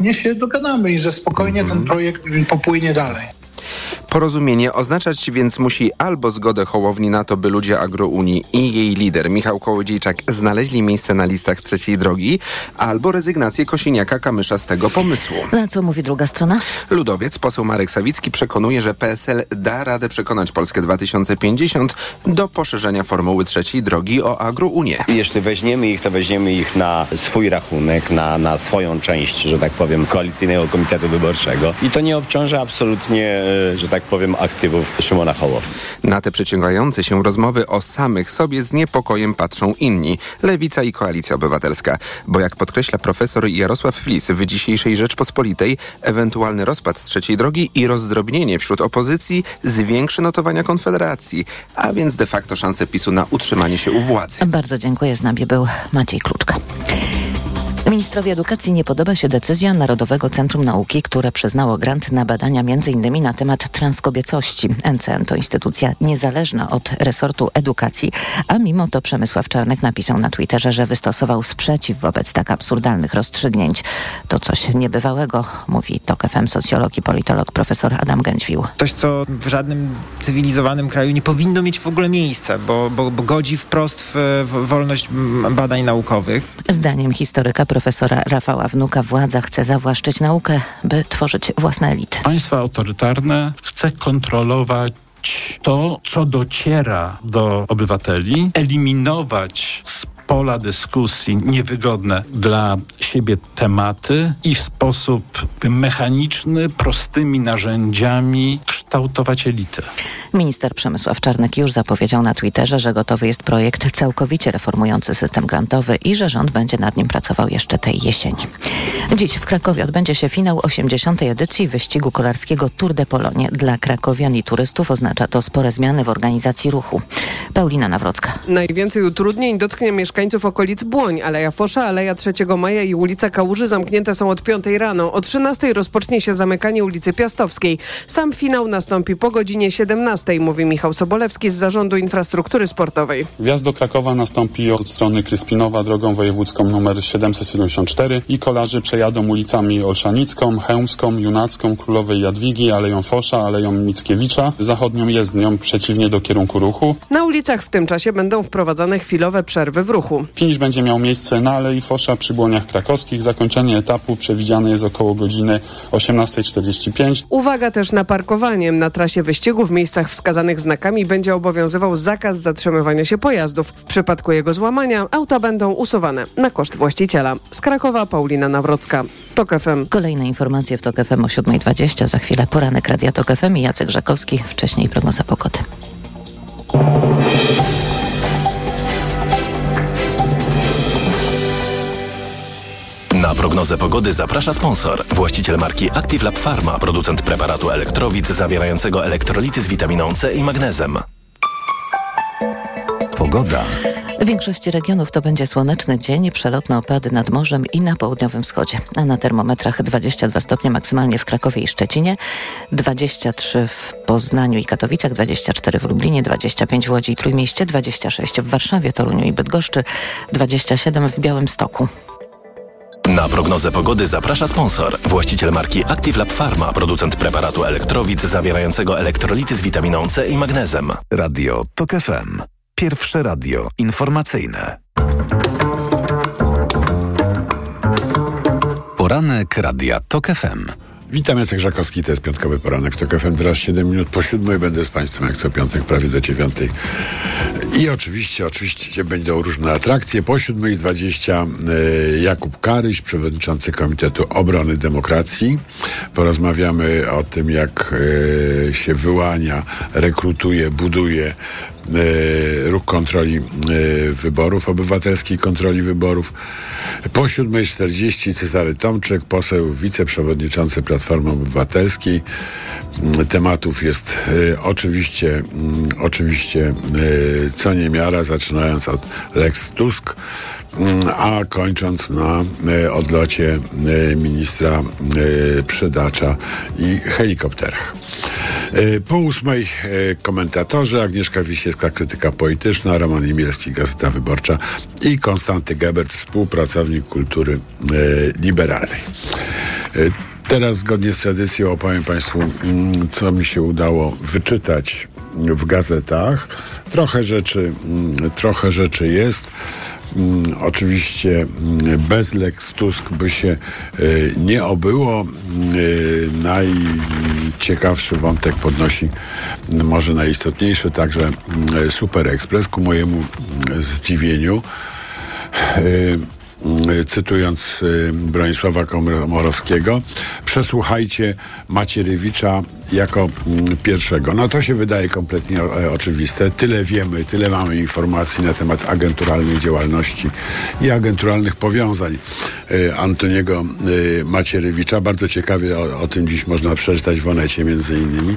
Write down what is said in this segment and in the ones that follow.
nie się dogadamy i że spokojnie ten projekt popłynie dalej. Porozumienie oznaczać więc musi albo zgodę Hołowni na to, by ludzie Agrounii i jej lider Michał Kołodziejczak znaleźli miejsce na listach trzeciej drogi, albo rezygnację Kosiniaka-Kamysza z tego pomysłu. Na co mówi druga strona? Ludowiec, poseł Marek Sawicki przekonuje, że PSL da radę przekonać Polskę 2050 do poszerzenia formuły trzeciej drogi o Agrounię. Jeśli weźmiemy ich, to weźmiemy ich na swój rachunek, na, na swoją część, że tak powiem, koalicyjnego komitetu wyborczego i to nie obciąża absolutnie, e, że tak powiem, aktywów Szymona Hołowni. Na te przeciągające się rozmowy o samych sobie z niepokojem patrzą inni, Lewica i Koalicja Obywatelska. Bo jak podkreśla profesor Jarosław Flis w dzisiejszej Rzeczpospolitej, ewentualny rozpad trzeciej drogi i rozdrobnienie wśród opozycji zwiększy notowania Konfederacji, a więc de facto szanse PiSu na utrzymanie się u władzy. Bardzo dziękuję. Z nami był Maciej Kluczka. Ministrowi edukacji nie podoba się decyzja Narodowego Centrum Nauki, które przyznało grant na badania m.in. na temat transkobiecości. NCN to instytucja niezależna od resortu edukacji, a mimo to Przemysław Czarnek napisał na Twitterze, że wystosował sprzeciw wobec tak absurdalnych rozstrzygnięć. To coś niebywałego, mówi TOK FM socjolog i politolog profesor Adam Gędźwił. Coś, co w żadnym cywilizowanym kraju nie powinno mieć w ogóle miejsca, bo, bo, bo godzi wprost w, w wolność badań naukowych. Zdaniem historyka profesora Rafała Wnuka władza chce zawłaszczyć naukę, by tworzyć własne elity. Państwo autorytarne chce kontrolować to, co dociera do obywateli, eliminować z pola dyskusji niewygodne dla siebie tematy i w sposób mechaniczny, prostymi narzędziami kształtować elitę. Minister Przemysław Czarnek już zapowiedział na Twitterze, że gotowy jest projekt całkowicie reformujący system grantowy i że rząd będzie nad nim pracował jeszcze tej jesieni. Dziś w Krakowie odbędzie się finał 80. edycji wyścigu kolarskiego Tour de Polonie. Dla krakowian i turystów oznacza to spore zmiany w organizacji ruchu. Paulina Nawrocka. Najwięcej utrudnień dotknie mieszkańców okolic Błoń. Aleja Fosza, Aleja 3 Maja i ulica Kałuży zamknięte są od 5 rano. O 13 rozpocznie się zamykanie ulicy Piastowskiej. Sam finał nastąpi po godzinie 17, mówi Michał Sobolewski z Zarządu Infrastruktury Sportowej. Wjazd do Krakowa nastąpi od strony Kryspinowa drogą wojewódzką nr 774 i kolarze przejadą ulicami Olszanicką, Chełmską, Junacką, Królowej Jadwigi, Aleją Fosza, Aleją Mickiewicza, zachodnią jezdnią przeciwnie do kierunku ruchu. Na ulicach w tym czasie będą wprowadzane chwilowe przerwy w ruchu. Finisz będzie miał miejsce na Alei Fosza przy Błoniach Krakowskich. Zakończenie etapu przewidziane jest około godziny 18.45. Uwaga też na parkowanie. Na trasie wyścigu w miejscach wskazanych znakami będzie obowiązywał zakaz zatrzymywania się pojazdów. W przypadku jego złamania auta będą usuwane na koszt właściciela. Z Krakowa Paulina Nawrocka. TOK FM. Kolejne informacje w TOK FM o 7.20. Za chwilę poranek Radia TOK FM i Jacek Żakowski. Wcześniej prognoza pogody. Na prognozę pogody zaprasza sponsor. Właściciel marki Active Lab Pharma, producent preparatu elektrowid zawierającego elektrolity z witaminą C i magnezem. Pogoda. W większości regionów to będzie słoneczny dzień, przelotne opady nad morzem i na południowym wschodzie. A na termometrach 22 stopnie maksymalnie w Krakowie i Szczecinie, 23 w Poznaniu i Katowicach, 24 w Lublinie, 25 w Łodzi i Trójmieście, 26 w Warszawie, Toruniu i Bydgoszczy, 27 w Białymstoku. Na prognozę pogody zaprasza sponsor. Właściciel marki Active Lab Pharma, producent preparatu elektrowid zawierającego elektrolity z witaminą C i magnezem. Radio TOK FM. Pierwsze radio informacyjne. Poranek Radia TOK FM. Witam, Jacek Żakowski, to jest piątkowy poranek TOK FM. Teraz 7 minut po siódmej będę z Państwem jak co piątek, prawie do dziewiątej. I oczywiście, oczywiście będą różne atrakcje. Po siódmej 20 e, Jakub Karyś, przewodniczący Komitetu Obrony Demokracji. Porozmawiamy o tym, jak e, się wyłania, rekrutuje, buduje ruch kontroli e, wyborów, obywatelskiej kontroli wyborów. Po 7.40 Cezary Tomczyk, poseł, wiceprzewodniczący Platformy Obywatelskiej. Mm, tematów jest e, oczywiście, mm, oczywiście co niemiara, zaczynając od Lex Tusk, a kończąc na odlocie ministra Przydacza i helikopterach. Po ósmej komentatorzy Agnieszka Wisiewska, krytyka polityczna, Roman Imielski, Gazeta Wyborcza i Konstanty Gebert, współpracownik kultury liberalnej. Teraz zgodnie z tradycją opowiem Państwu, mm, co mi się udało wyczytać w gazetach. Trochę rzeczy, mm, trochę rzeczy jest. Mm, Oczywiście bez Lex Tusk by się y, nie obyło. Y, Najciekawszy wątek podnosi, może najistotniejszy, także Super Express ku mojemu zdziwieniu. Cytując y, Bronisława Komorowskiego, przesłuchajcie Macierewicza jako mm, pierwszego. No to się wydaje kompletnie e, oczywiste. Tyle wiemy, tyle mamy informacji na temat agenturalnej działalności i agenturalnych powiązań y, Antoniego y, Macierewicza. Bardzo ciekawie o, o tym dziś można przeczytać w Onecie między innymi.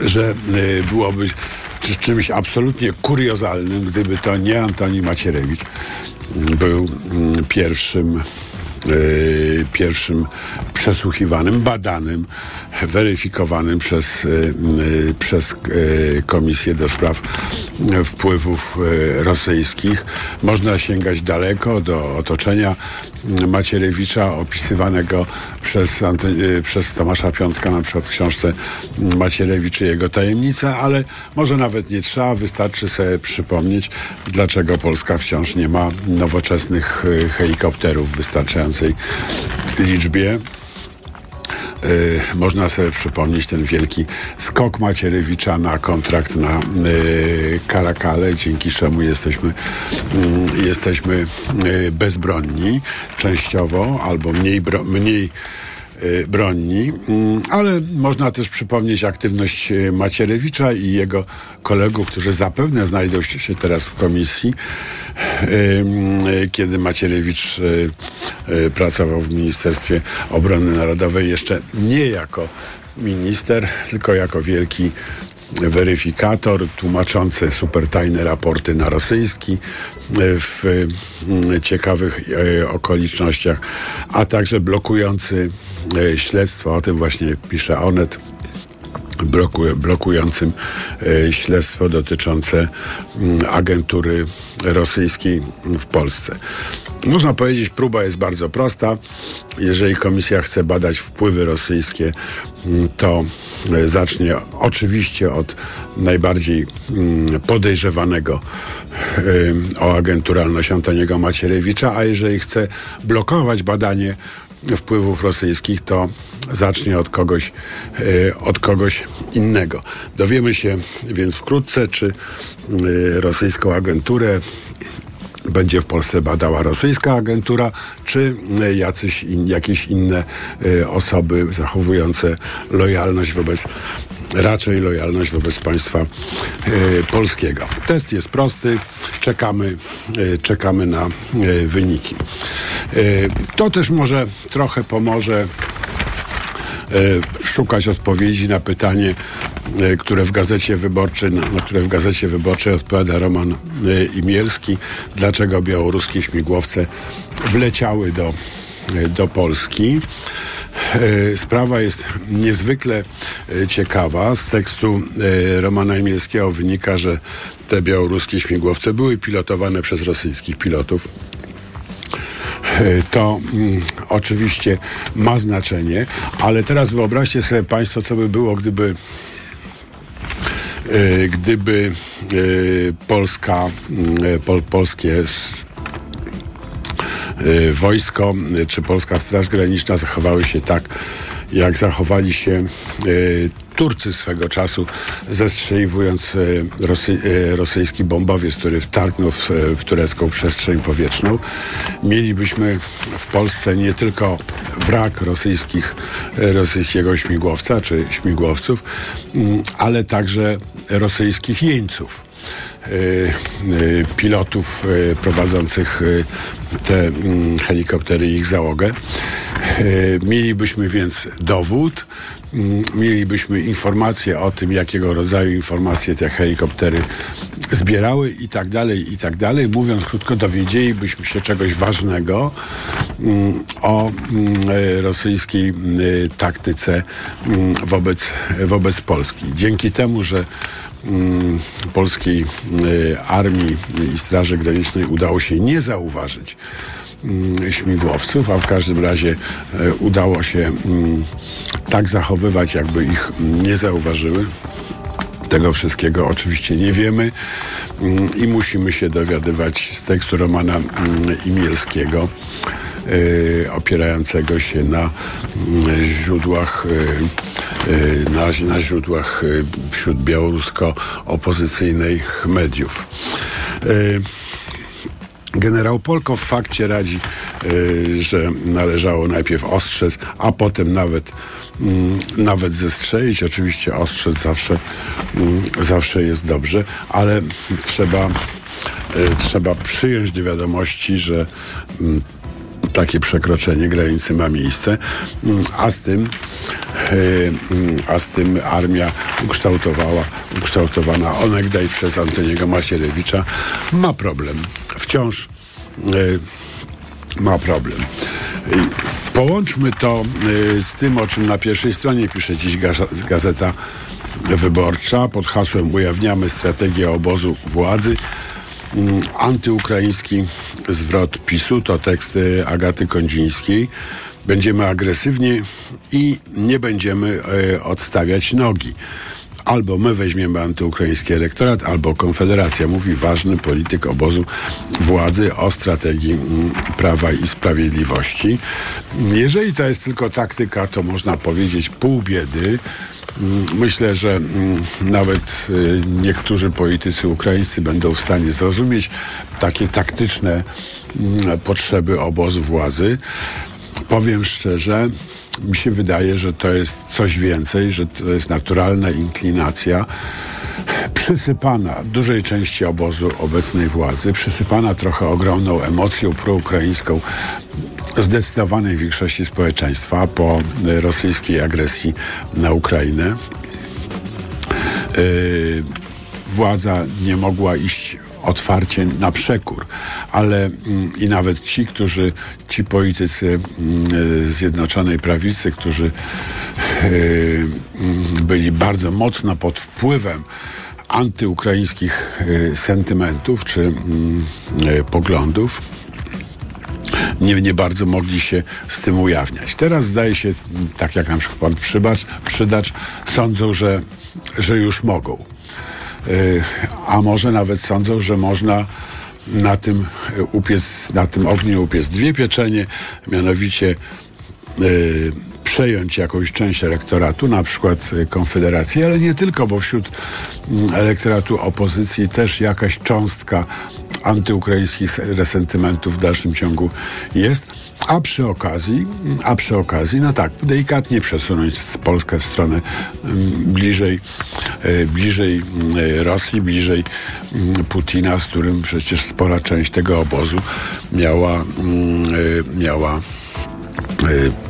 Że byłoby czy- czymś absolutnie kuriozalnym, gdyby to nie Antoni Macierewicz był mm, pierwszym y, pierwszym przesłuchiwanym, badanym, weryfikowanym przez, y, y, przez Komisję do Spraw Wpływów Rosyjskich. Można sięgać daleko do otoczenia Macierewicza, opisywanego przez, y, przez Tomasza Piątka, na przykład w książce Macierewicz i jego tajemnice, ale może nawet nie trzeba, wystarczy sobie przypomnieć, dlaczego Polska wciąż nie ma nowoczesnych y, helikopterów w wystarczającej liczbie. Y, można sobie przypomnieć ten wielki skok Macierewicza na kontrakt na y, Karakale, dzięki czemu jesteśmy, y, jesteśmy y, bezbronni częściowo albo mniej, mniej bronni, Mm, ale można też przypomnieć aktywność y, Macierewicza i jego kolegów, którzy zapewne znajdą się teraz w komisji, y, kiedy Macierewicz y, y, pracował w Ministerstwie Obrony Narodowej. Jeszcze nie jako minister, tylko jako wielki weryfikator tłumaczący supertajne raporty na rosyjski y, w y, ciekawych y, okolicznościach, a także blokujący y, śledztwo, o tym właśnie pisze Onet, bloku, blokującym e, śledztwo dotyczące mm, agentury rosyjskiej w Polsce. Można powiedzieć, próba jest bardzo prosta. Jeżeli komisja chce badać wpływy rosyjskie, mm, to e, zacznie oczywiście od najbardziej mm, podejrzewanego e, o agenturalność Antoniego Macierewicza, a jeżeli chce blokować badanie wpływów rosyjskich, to zacznie od kogoś, e, od kogoś innego. Dowiemy się więc wkrótce, czy e, rosyjską agenturę będzie w Polsce badała rosyjska agentura, czy e, jacyś in, jakieś inne e, osoby zachowujące lojalność wobec raczej lojalność wobec państwa e, polskiego. Test jest prosty, czekamy, e, czekamy na wyniki. To też może trochę pomoże szukać odpowiedzi na pytanie, e, które w Gazecie Wyborczej, na, które w Gazecie Wyborczej odpowiada Roman e, Imielski, dlaczego białoruskie śmigłowce wleciały do, e, do Polski. E, Sprawa jest niezwykle e, ciekawa. Z tekstu e, Romana Imielskiego wynika, że te białoruskie śmigłowce były pilotowane przez rosyjskich pilotów. E, To mm, oczywiście ma znaczenie, ale teraz wyobraźcie sobie Państwo, co by było, gdyby e, gdyby e, Polska, mm, pol, polskie wojsko czy Polska Straż Graniczna zachowały się tak, jak zachowali się Turcy swego czasu, zestrzeliwując e, Rosy, e, rosyjski bombowiec, który wtargnął w, e, w turecką przestrzeń powietrzną. Mielibyśmy w Polsce nie tylko wrak rosyjskich, rosyjskiego śmigłowca czy śmigłowców, mm, ale także rosyjskich jeńców pilotów prowadzących te mm, helikoptery i ich załogę. Mielibyśmy więc dowód, mielibyśmy informacje o tym, jakiego rodzaju informacje te helikoptery zbierały i tak dalej, i tak dalej. Mówiąc krótko, dowiedzielibyśmy się czegoś ważnego mm, o mm, e, rosyjskiej mm, e, taktyce wobec, wobec Polski. Dzięki temu, że polskiej y, armii i Straży Granicznej udało się nie zauważyć śmigłowców, a w każdym razie e, udało się mm, tak zachowywać, jakby ich mm, nie zauważyły. Tego wszystkiego oczywiście nie wiemy mm, i musimy się dowiadywać z tekstu Romana mm, Imielskiego, y, opierającego się na mm, źródłach, y, na, na źródłach wśród białorusko-opozycyjnych mediów. Generał Polko w fakcie radzi, y, że należało najpierw ostrzec, a potem nawet, mm, nawet zestrzelić. Oczywiście ostrzec zawsze, mm, zawsze jest dobrze, ale trzeba, y, trzeba przyjąć do wiadomości, że mm, takie przekroczenie granicy ma miejsce, a z tym y, a z tym armia ukształtowała, ukształtowana onegdaj przez Antoniego Macierewicza ma problem. Wciąż y, ma problem. Połączmy to y, z tym, o czym na pierwszej stronie pisze dziś Gazeta Wyborcza pod hasłem Ujawniamy strategię obozu władzy. Mm, Antyukraiński zwrot PiSu to teksty Agaty Kondzińskiej. Będziemy agresywni i nie będziemy e, odstawiać nogi. Albo my weźmiemy antyukraiński elektorat, albo Konfederacja. Mówi ważny polityk obozu władzy o strategii mm, Prawa i Sprawiedliwości. Jeżeli to jest tylko taktyka, to można powiedzieć pół biedy. Mm, Myślę, że mm, nawet y, niektórzy politycy ukraińscy będą w stanie zrozumieć takie taktyczne potrzeby obozu władzy. Powiem szczerze, mi się wydaje, że to jest coś więcej, że to jest naturalna inklinacja przysypana dużej części obozu obecnej władzy, przysypana trochę ogromną emocją proukraińską zdecydowanej większości społeczeństwa po rosyjskiej agresji na Ukrainę. Yy, władza nie mogła iść otwarcie na przekór, ale mm, i nawet ci, którzy, ci politycy mm, y, Zjednoczonej Prawicy, którzy y, mm, byli bardzo mocno pod wpływem antyukraińskich y, sentymentów czy poglądów, nie, nie bardzo mogli się z tym ujawniać. Teraz zdaje się, tak jak na przykład pan Przybacz, Przydacz, sądzą, że, że już mogą. Y, A może nawet sądzą, że można na tym y, upiec, na tym ogniu upiec dwie pieczenie, mianowicie y, przejąć jakąś część elektoratu, na przykład Konfederacji, ale nie tylko, bo wśród mm, elektoratu opozycji też jakaś cząstka antyukraińskich resentymentów w dalszym ciągu jest. A przy okazji, a przy okazji, no tak, delikatnie przesunąć Polskę w stronę mm, bliżej, e, bliżej mm, e, Rosji, bliżej mm, Putina, z którym przecież spora część tego obozu miała, e, miała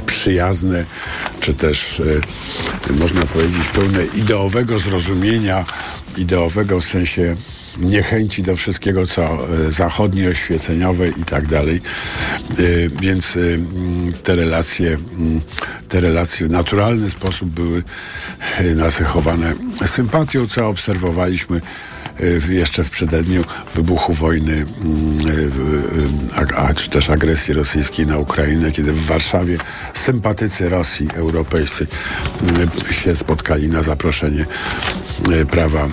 przyjazne, czy też można powiedzieć pełne ideowego zrozumienia, ideowego w sensie niechęci do wszystkiego, co e, zachodnie, oświeceniowe i tak dalej. E, Więc e, te relacje, te relacje w naturalny sposób były nacechowane sympatią, co obserwowaliśmy jeszcze w przededniu wybuchu wojny, mm, a, czy też agresji rosyjskiej na Ukrainę, kiedy w Warszawie sympatycy Rosji europejscy mm, się spotkali na zaproszenie e, Prawa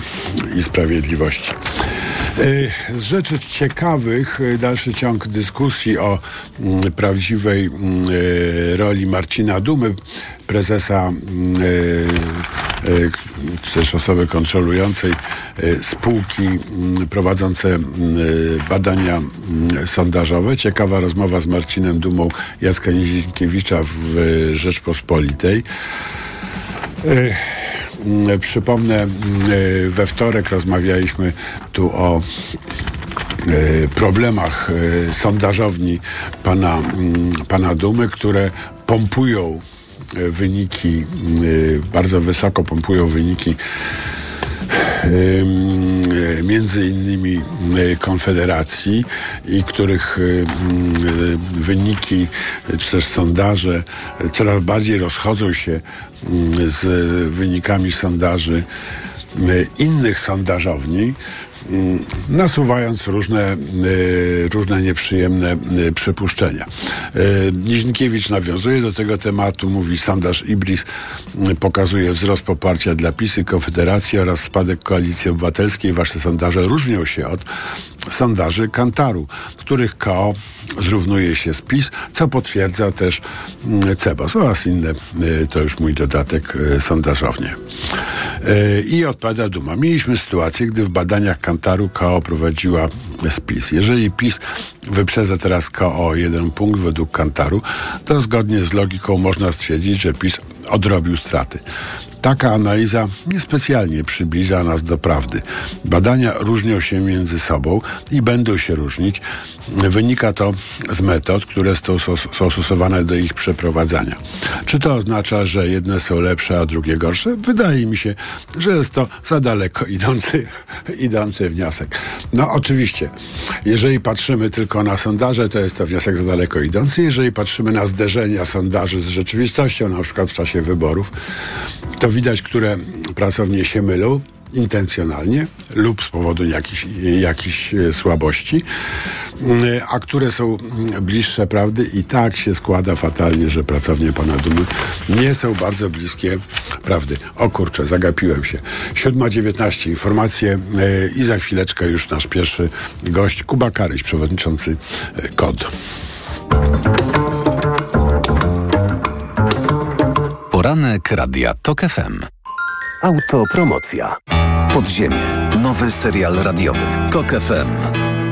i Sprawiedliwości. E, Z rzeczy ciekawych, e, dalszy ciąg dyskusji o mm, prawdziwej roli Marcina Dumy, prezesa czy też osoby kontrolującej e, spółki mm, prowadzące mm, e, badania mm, sondażowe. Ciekawa rozmowa z Marcinem Dumą Jacka Nizinkiewicza w e, Rzeczpospolitej. E, Przypomnę, e, we wtorek rozmawialiśmy tu o e, problemach e, sondażowni pana, pana Dumy, które pompują e, wyniki, mm, e, bardzo wysoko pompują wyniki e, między innymi e, Konfederacji i których e, e, wyniki e, czy też sondaże e, coraz bardziej rozchodzą się z wynikami sondaży e, innych sondażowni. Mm, nasuwając różne, y, różne nieprzyjemne y, przypuszczenia. Y, Niźnikiewicz nawiązuje do tego tematu, mówi sondaż Ibris y, pokazuje wzrost poparcia dla PiS i Konfederacji oraz spadek Koalicji Obywatelskiej. Wasze sondaże różnią się od sondaży Kantaru, których KO zrównuje się z PiS, co potwierdza też mm, CEBOS oraz inne, y, to już mój dodatek, y, sondażownie. Y, I odpada duma. Mieliśmy sytuację, gdy w badaniach Kantaru KO prowadziła spis. Jeżeli PiS wyprzedza teraz KO jeden punkt według Kantaru, to zgodnie z logiką można stwierdzić, że PiS odrobił straty. Taka analiza niespecjalnie przybliża nas do prawdy. Badania różnią się między sobą i będą się różnić. Wynika to z metod, które są, stosowane do ich przeprowadzania. Czy to oznacza, że jedne są lepsze, a drugie gorsze? Wydaje mi się, że jest to za daleko idący, idący wniosek. No oczywiście, jeżeli patrzymy tylko na sondaże, to jest to wniosek za daleko idący. Jeżeli patrzymy na zderzenia sondaży z rzeczywistością, na przykład w czasie wyborów, to widać, które pracownie się mylą intencjonalnie lub z powodu jakichś, jakichś e, słabości, mm, a które są bliższe prawdy i tak się składa fatalnie, że pracownie pana Dumy nie są bardzo bliskie prawdy. O kurczę, zagapiłem się. 7.19 informacje e, i za chwileczkę już nasz pierwszy gość, Kuba Karyś, przewodniczący e, KOD. Poranek Radia TOK FM. Autopromocja. Podziemie. Nowy serial radiowy. TOK FM.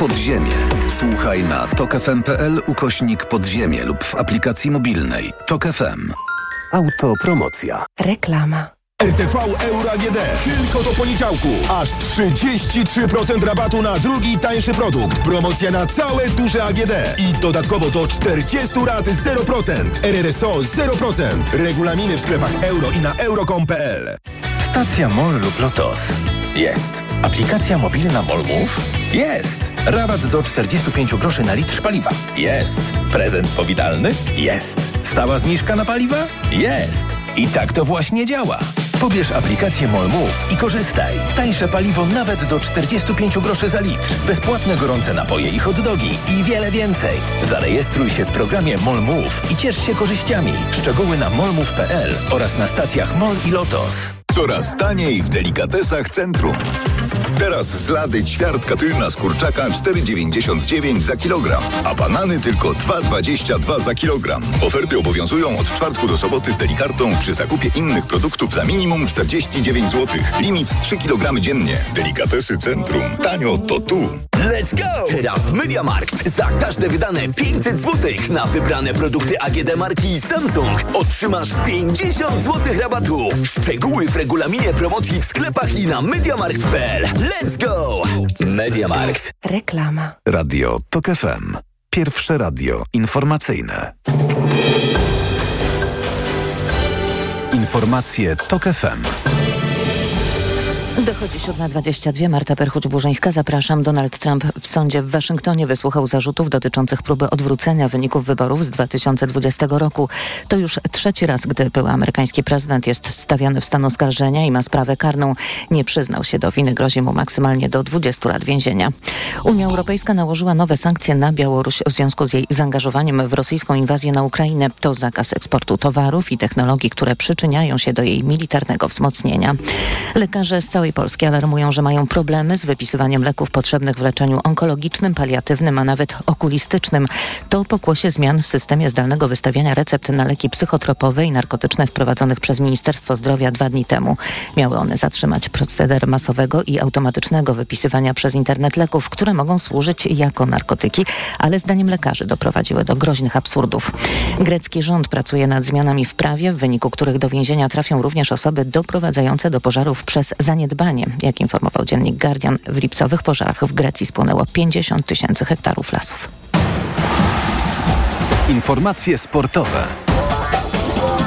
Podziemie. Słuchaj na tokefm.pl ukośnik podziemie lub w aplikacji mobilnej. Tok FM. Autopromocja. Reklama. RTV Euro AGD. Tylko do poniedziałku. Aż 33% rabatu na drugi tańszy produkt. Promocja na całe duże AGD. I dodatkowo do 40 rat 0%. RRSO 0%. Regulaminy w sklepach euro i na euro.com.pl. Stacja MOL lub LOTOS. Jest. Aplikacja mobilna MOL Move? Jest. Rabat do 45 groszy na litr paliwa? Jest. Prezent powitalny? Jest. Stała zniżka na paliwa? Jest. I tak to właśnie działa. Pobierz aplikację MOL Move i korzystaj. Tańsze paliwo nawet do 45 groszy za litr. Bezpłatne gorące napoje i hot dogi i wiele więcej. Zarejestruj się w programie MOL Move i ciesz się korzyściami. Szczegóły na molmove.pl oraz na stacjach MOL i LOTOS. Coraz taniej w delikatesach centrum. Teraz z lady ćwiartka tylna z kurczaka 4,99 za kilogram, a banany tylko 2,22 za kilogram. Oferty obowiązują od czwartku do soboty z delikartą przy zakupie innych produktów za minimum 49 zł. Limit 3 kg dziennie. Delikatesy centrum. Tanio to tu. Let's go! Teraz Mediamarkt za każde wydane 500 zł na wybrane produkty AGD marki Samsung otrzymasz 50 zł rabatu. Szczegóły w regulaminie promocji w sklepach i na mediamarkt.pl. Let's go! Mediamarkt. Reklama. Radio TOK FM. Pierwsze radio informacyjne. Informacje TOK FM. Dochodzi 7.22. Marta Perchuć-Burzyńska. Zapraszam. Donald Trump w sądzie w Waszyngtonie wysłuchał zarzutów dotyczących próby odwrócenia wyników wyborów z 2020 roku. To już trzeci raz, gdy były amerykański prezydent jest stawiany w stan oskarżenia i ma sprawę karną. Nie przyznał się do winy. Grozi mu maksymalnie do 20 lat więzienia. Unia Europejska nałożyła nowe sankcje na Białoruś w związku z jej zaangażowaniem w rosyjską inwazję na Ukrainę. To zakaz eksportu towarów i technologii, które przyczyniają się do jej militarnego wzmocnienia. Lekarze z całej Polski alarmują, że mają problemy z wypisywaniem leków potrzebnych w leczeniu onkologicznym, paliatywnym, a nawet okulistycznym. To pokłosie zmian w systemie zdalnego wystawiania recept na leki psychotropowe i narkotyczne wprowadzonych przez Ministerstwo Zdrowia dwa dni temu. Miały one zatrzymać proceder masowego i automatycznego wypisywania przez internet leków, które mogą służyć jako narkotyki, ale zdaniem lekarzy doprowadziły do groźnych absurdów. Grecki rząd pracuje nad zmianami w prawie, w wyniku których do więzienia trafią również osoby doprowadzające do pożarów przez zaniedbanie zaniedbanie. Jak informował dziennik Guardian, w lipcowych pożarach w Grecji spłonęło 50 tysięcy hektarów lasów. Informacje sportowe.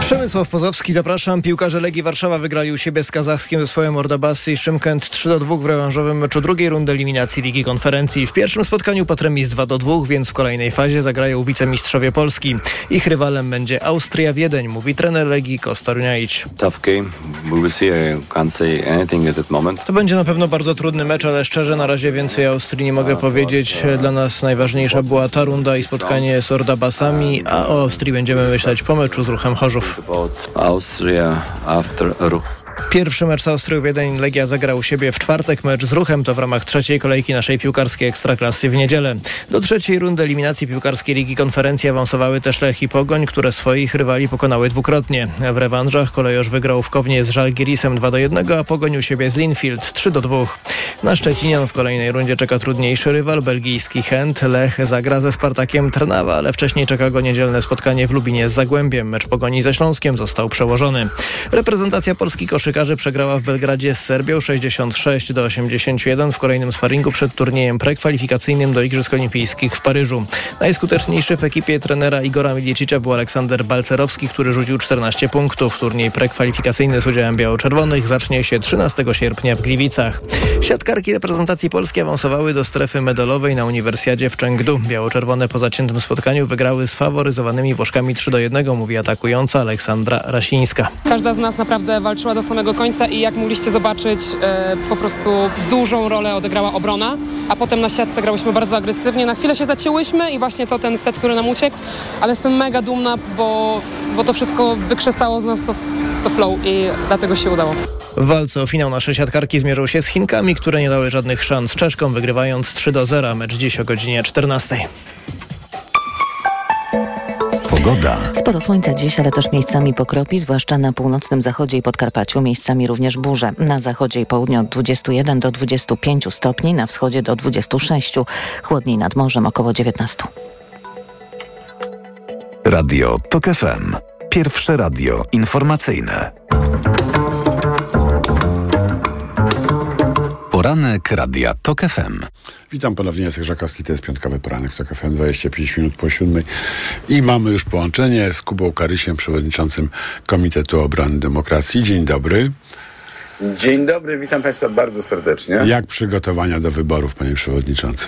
Przemysław Pozowski, zapraszam. Piłkarze Legii Warszawa wygrali u siebie z kazachskim zespołem Ordabasy i Szymkent 3 do 2 w rewanżowym meczu drugiej rundy eliminacji Ligi Konferencji. W pierwszym spotkaniu Patremis 2 do 2, więc w kolejnej fazie zagrają wicemistrzowie Polski. Ich rywalem będzie Austria Wiedeń, mówi trener Legii Kostar Runiaić. Tough game. We will see. I can't say anything at that moment. To będzie na pewno bardzo trudny mecz, ale szczerze na razie więcej Austrii nie mogę powiedzieć. Dla nas najważniejsza była ta runda i spotkanie z Ordabasami, a o Austrii będziemy myśleć po meczu z Ruchem Chorzów. About Austria after Ruch. Pierwszy mecz z Austrią Wiedeń Legia zagrał u siebie w czwartek. Mecz z Ruchem to w ramach trzeciej kolejki naszej piłkarskiej Ekstraklasy w niedzielę. Do trzeciej rundy eliminacji piłkarskiej Ligi Konferencji awansowały też Lech i Pogoń, które swoich rywali pokonały dwukrotnie. W rewanżach kolejorz wygrał w Kownie z Żalgirisem 2 do 1, a Pogoń u siebie z Linfield 3 do 2. Na Szczecinian w kolejnej rundzie czeka trudniejszy rywal, belgijski Chęt. Lech zagra ze Spartakiem Trnawa, ale wcześniej czeka go niedzielne spotkanie w Lubinie z Zagłębiem. Mecz Pogoni ze Śląskiem został przełożony. Reprezentacja Polski koszykarzy przegrała w Belgradzie z Serbią 66 do 81 w kolejnym sparingu przed turniejem prekwalifikacyjnym do Igrzysk Olimpijskich w Paryżu. Najskuteczniejszy w ekipie trenera Igora Milicicza był Aleksander Balcerowski, który rzucił 14 punktów. Turniej prekwalifikacyjny z udziałem biało-czerwonych zacznie się 13 sierpnia w Gliwicach. Siatkarki reprezentacji Polski awansowały do strefy medalowej na Uniwersjadzie w Chengdu. Biało-czerwone po zaciętym spotkaniu wygrały z faworyzowanymi Włoszkami 3 do 1, mówi atakująca Aleksandra Rasińska. Każda z nas naprawdę walczyła do końca i jak mogliście zobaczyć, e, po prostu dużą rolę odegrała obrona, a potem na siatce grałyśmy bardzo agresywnie. Na chwilę się zacięłyśmy i właśnie to ten set, który nam uciekł, ale jestem mega dumna, bo, bo to wszystko wykrzesało z nas to, to flow i dlatego się udało. W walce o finał nasze siatkarki zmierzą się z Chinkami, które nie dały żadnych szans Czeszkom, wygrywając 3 do 0. Mecz dziś o godzinie 14. Pogoda. Sporo słońca dziś, ale też miejscami pokropi, zwłaszcza na północnym zachodzie i Podkarpaciu, miejscami również burze. Na zachodzie i południu od 21 do 25 stopni, na wschodzie do 26, chłodniej nad morzem około 19. Radio TOK FM. Pierwsze radio informacyjne. Poranek Radia TOK FM. Witam ponownie, Jacek Żakowski, to jest piątkowy poranek TOK FM, 25 minut po siódmej i mamy już połączenie z Kubą Karysiem, przewodniczącym Komitetu Obrony Demokracji. Dzień dobry. Dzień dobry, witam Państwa bardzo serdecznie. Jak przygotowania do wyborów, panie przewodniczący?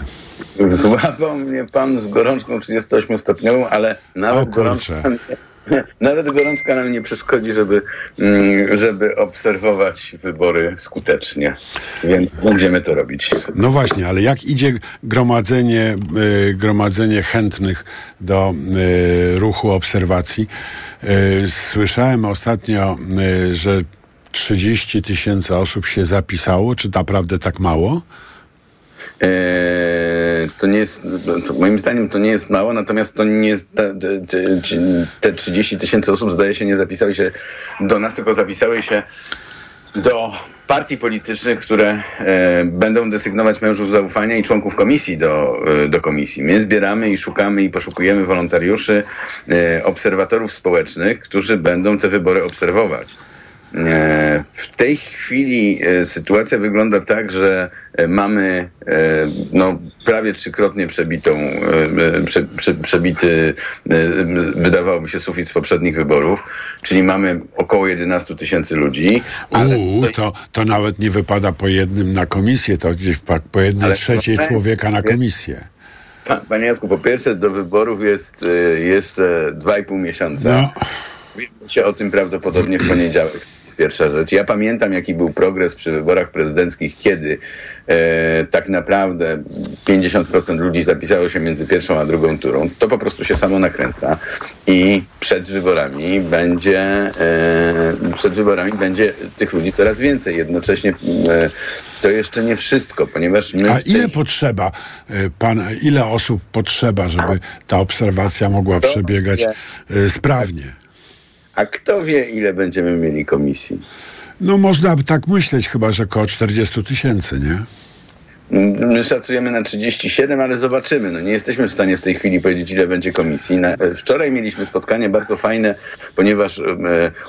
Złapał mnie pan z gorączką 38-stopniową, ale nawet gorączka, nawet gorączka nam nie przeszkodzi, żeby, mm, żeby obserwować wybory skutecznie. Więc będziemy to robić. No właśnie, ale jak idzie gromadzenie, y, gromadzenie chętnych do y, ruchu obserwacji? Y, słyszałem ostatnio, że 30 tysięcy osób się zapisało. Czy naprawdę tak mało? Eee, to nie jest, to moim zdaniem to nie jest mało, natomiast to nie jest, te, te, te 30 tysięcy osób zdaje się nie zapisały się do nas, tylko zapisały się do partii politycznych, które e, będą desygnować mężów zaufania i członków komisji do, e, do komisji. My zbieramy i szukamy i poszukujemy wolontariuszy, e, obserwatorów społecznych, którzy będą te wybory obserwować. E, W tej chwili e, sytuacja wygląda tak, że e, mamy no, prawie trzykrotnie przebitą, prze, prze, przebity, wydawałoby się, sufit z poprzednich wyborów, czyli mamy około 11 tysięcy ludzi. Ale Uuu, to, to nawet nie wypada po jednym na komisję, to gdzieś po, jednej Ale- trzeciej człowieka na komisję. Pa- Panie Jacku, po pierwsze do wyborów jest jeszcze 2,5 miesiąca. No. Wiemy się o tym prawdopodobnie w poniedziałek. Jest Pierwsza rzecz. Ja pamiętam, jaki był progres przy wyborach prezydenckich, kiedy e, tak naprawdę 50% ludzi zapisało się między pierwszą a drugą turą. To po prostu się samo nakręca i przed wyborami będzie e, przed wyborami będzie tych ludzi coraz więcej. Jednocześnie e, to jeszcze nie wszystko, ponieważ my A tej ile potrzeba, y, pan, ile osób potrzeba, żeby ta obserwacja mogła przebiegać y, sprawnie? A kto wie, ile będziemy mieli komisji? No można by tak myśleć, chyba że około 40 tysięcy, nie? My szacujemy na 37, ale zobaczymy. No, nie jesteśmy w stanie w tej chwili powiedzieć, ile będzie komisji. Na, e, wczoraj mieliśmy spotkanie bardzo fajne, ponieważ e,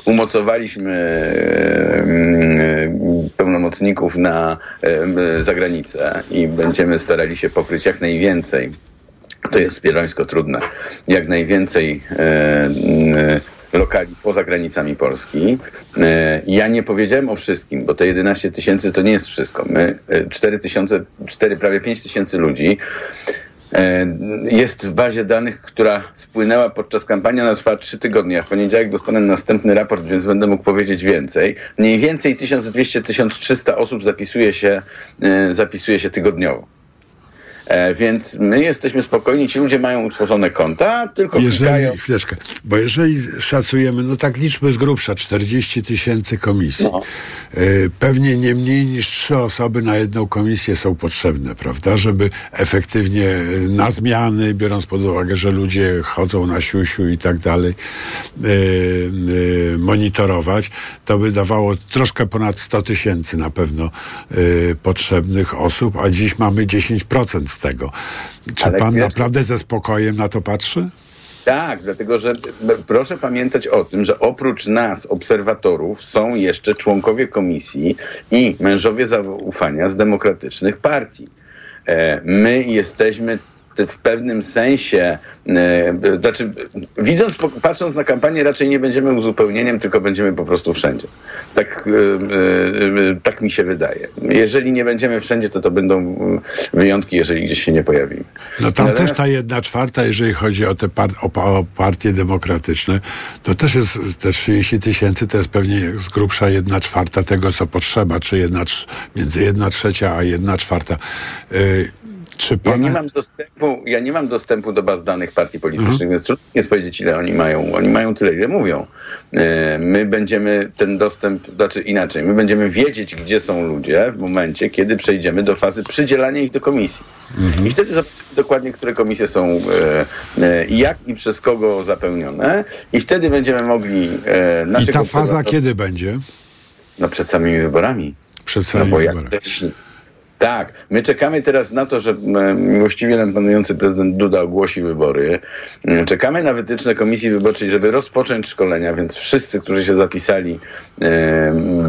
umocowaliśmy e, e, pełnomocników na e, zagranicę i będziemy starali się pokryć jak najwięcej To jest spielońsko trudne. Jak najwięcej e, lokali poza granicami Polski. E, Ja nie powiedziałem o wszystkim, bo te 11 tysięcy to nie jest wszystko. My e, 4 tysiące, 4, prawie 5 tysięcy ludzi e, jest w bazie danych, która spłynęła podczas kampanii, ona trwa 3 tygodnie, a w poniedziałek dostanę następny raport, więc będę mógł powiedzieć więcej. Mniej więcej 1200-1300 osób zapisuje się, e, zapisuje się tygodniowo. E, Więc my jesteśmy spokojni, ci ludzie mają utworzone konta, tylko klikają. Jeżeli, chwileczkę, bo jeżeli szacujemy, no tak liczmy z grubsza, 40 tysięcy komisji. No. Y, Pewnie nie mniej niż trzy osoby na jedną komisję są potrzebne, prawda? Żeby efektywnie y, na zmiany, biorąc pod uwagę, że ludzie chodzą na siusiu i tak dalej, monitorować, to by dawało troszkę ponad 100 tysięcy na pewno potrzebnych osób, a dziś mamy 10% z tego. Czy Ale pan wiesz- naprawdę ze spokojem na to patrzy? Tak, dlatego że proszę pamiętać o tym, że oprócz nas, obserwatorów, są jeszcze członkowie komisji i mężowie zaufania z demokratycznych partii. E, My jesteśmy w pewnym sensie, e, znaczy, widząc, patrząc na kampanię, raczej nie będziemy uzupełnieniem, tylko będziemy po prostu wszędzie. Tak, e, e, tak mi się wydaje. Jeżeli nie będziemy wszędzie, to to będą e, wyjątki, jeżeli gdzieś się nie pojawimy. No tam Natomiast- też ta jedna czwarta, jeżeli chodzi o te par, o, pa- o partie demokratyczne, to też jest te 30 tysięcy, to jest pewnie z grubsza jedna czwarta tego, co potrzeba, czy jedna, między jedna trzecia a jedna czwarta. Czy Ja pana... nie mam dostępu, ja nie mam dostępu do baz danych partii politycznych, Mhm. więc trudno jest powiedzieć, ile oni mają. Oni mają tyle, ile mówią. E, My będziemy ten dostęp, znaczy inaczej, my będziemy wiedzieć, gdzie są ludzie w momencie, kiedy przejdziemy do fazy przydzielania ich do komisji. Mhm. I wtedy dokładnie, które komisje są e, e, jak i przez kogo zapełnione. I wtedy będziemy mogli I ta faza kiedy będzie? No przed samymi wyborami. Przed samymi no bo jak wyborami. też, tak, my czekamy teraz na to, że e, miłościwie nam panujący prezydent Duda ogłosi wybory. E, Czekamy na wytyczne Komisji Wyborczej, żeby rozpocząć szkolenia, więc wszyscy, którzy się zapisali,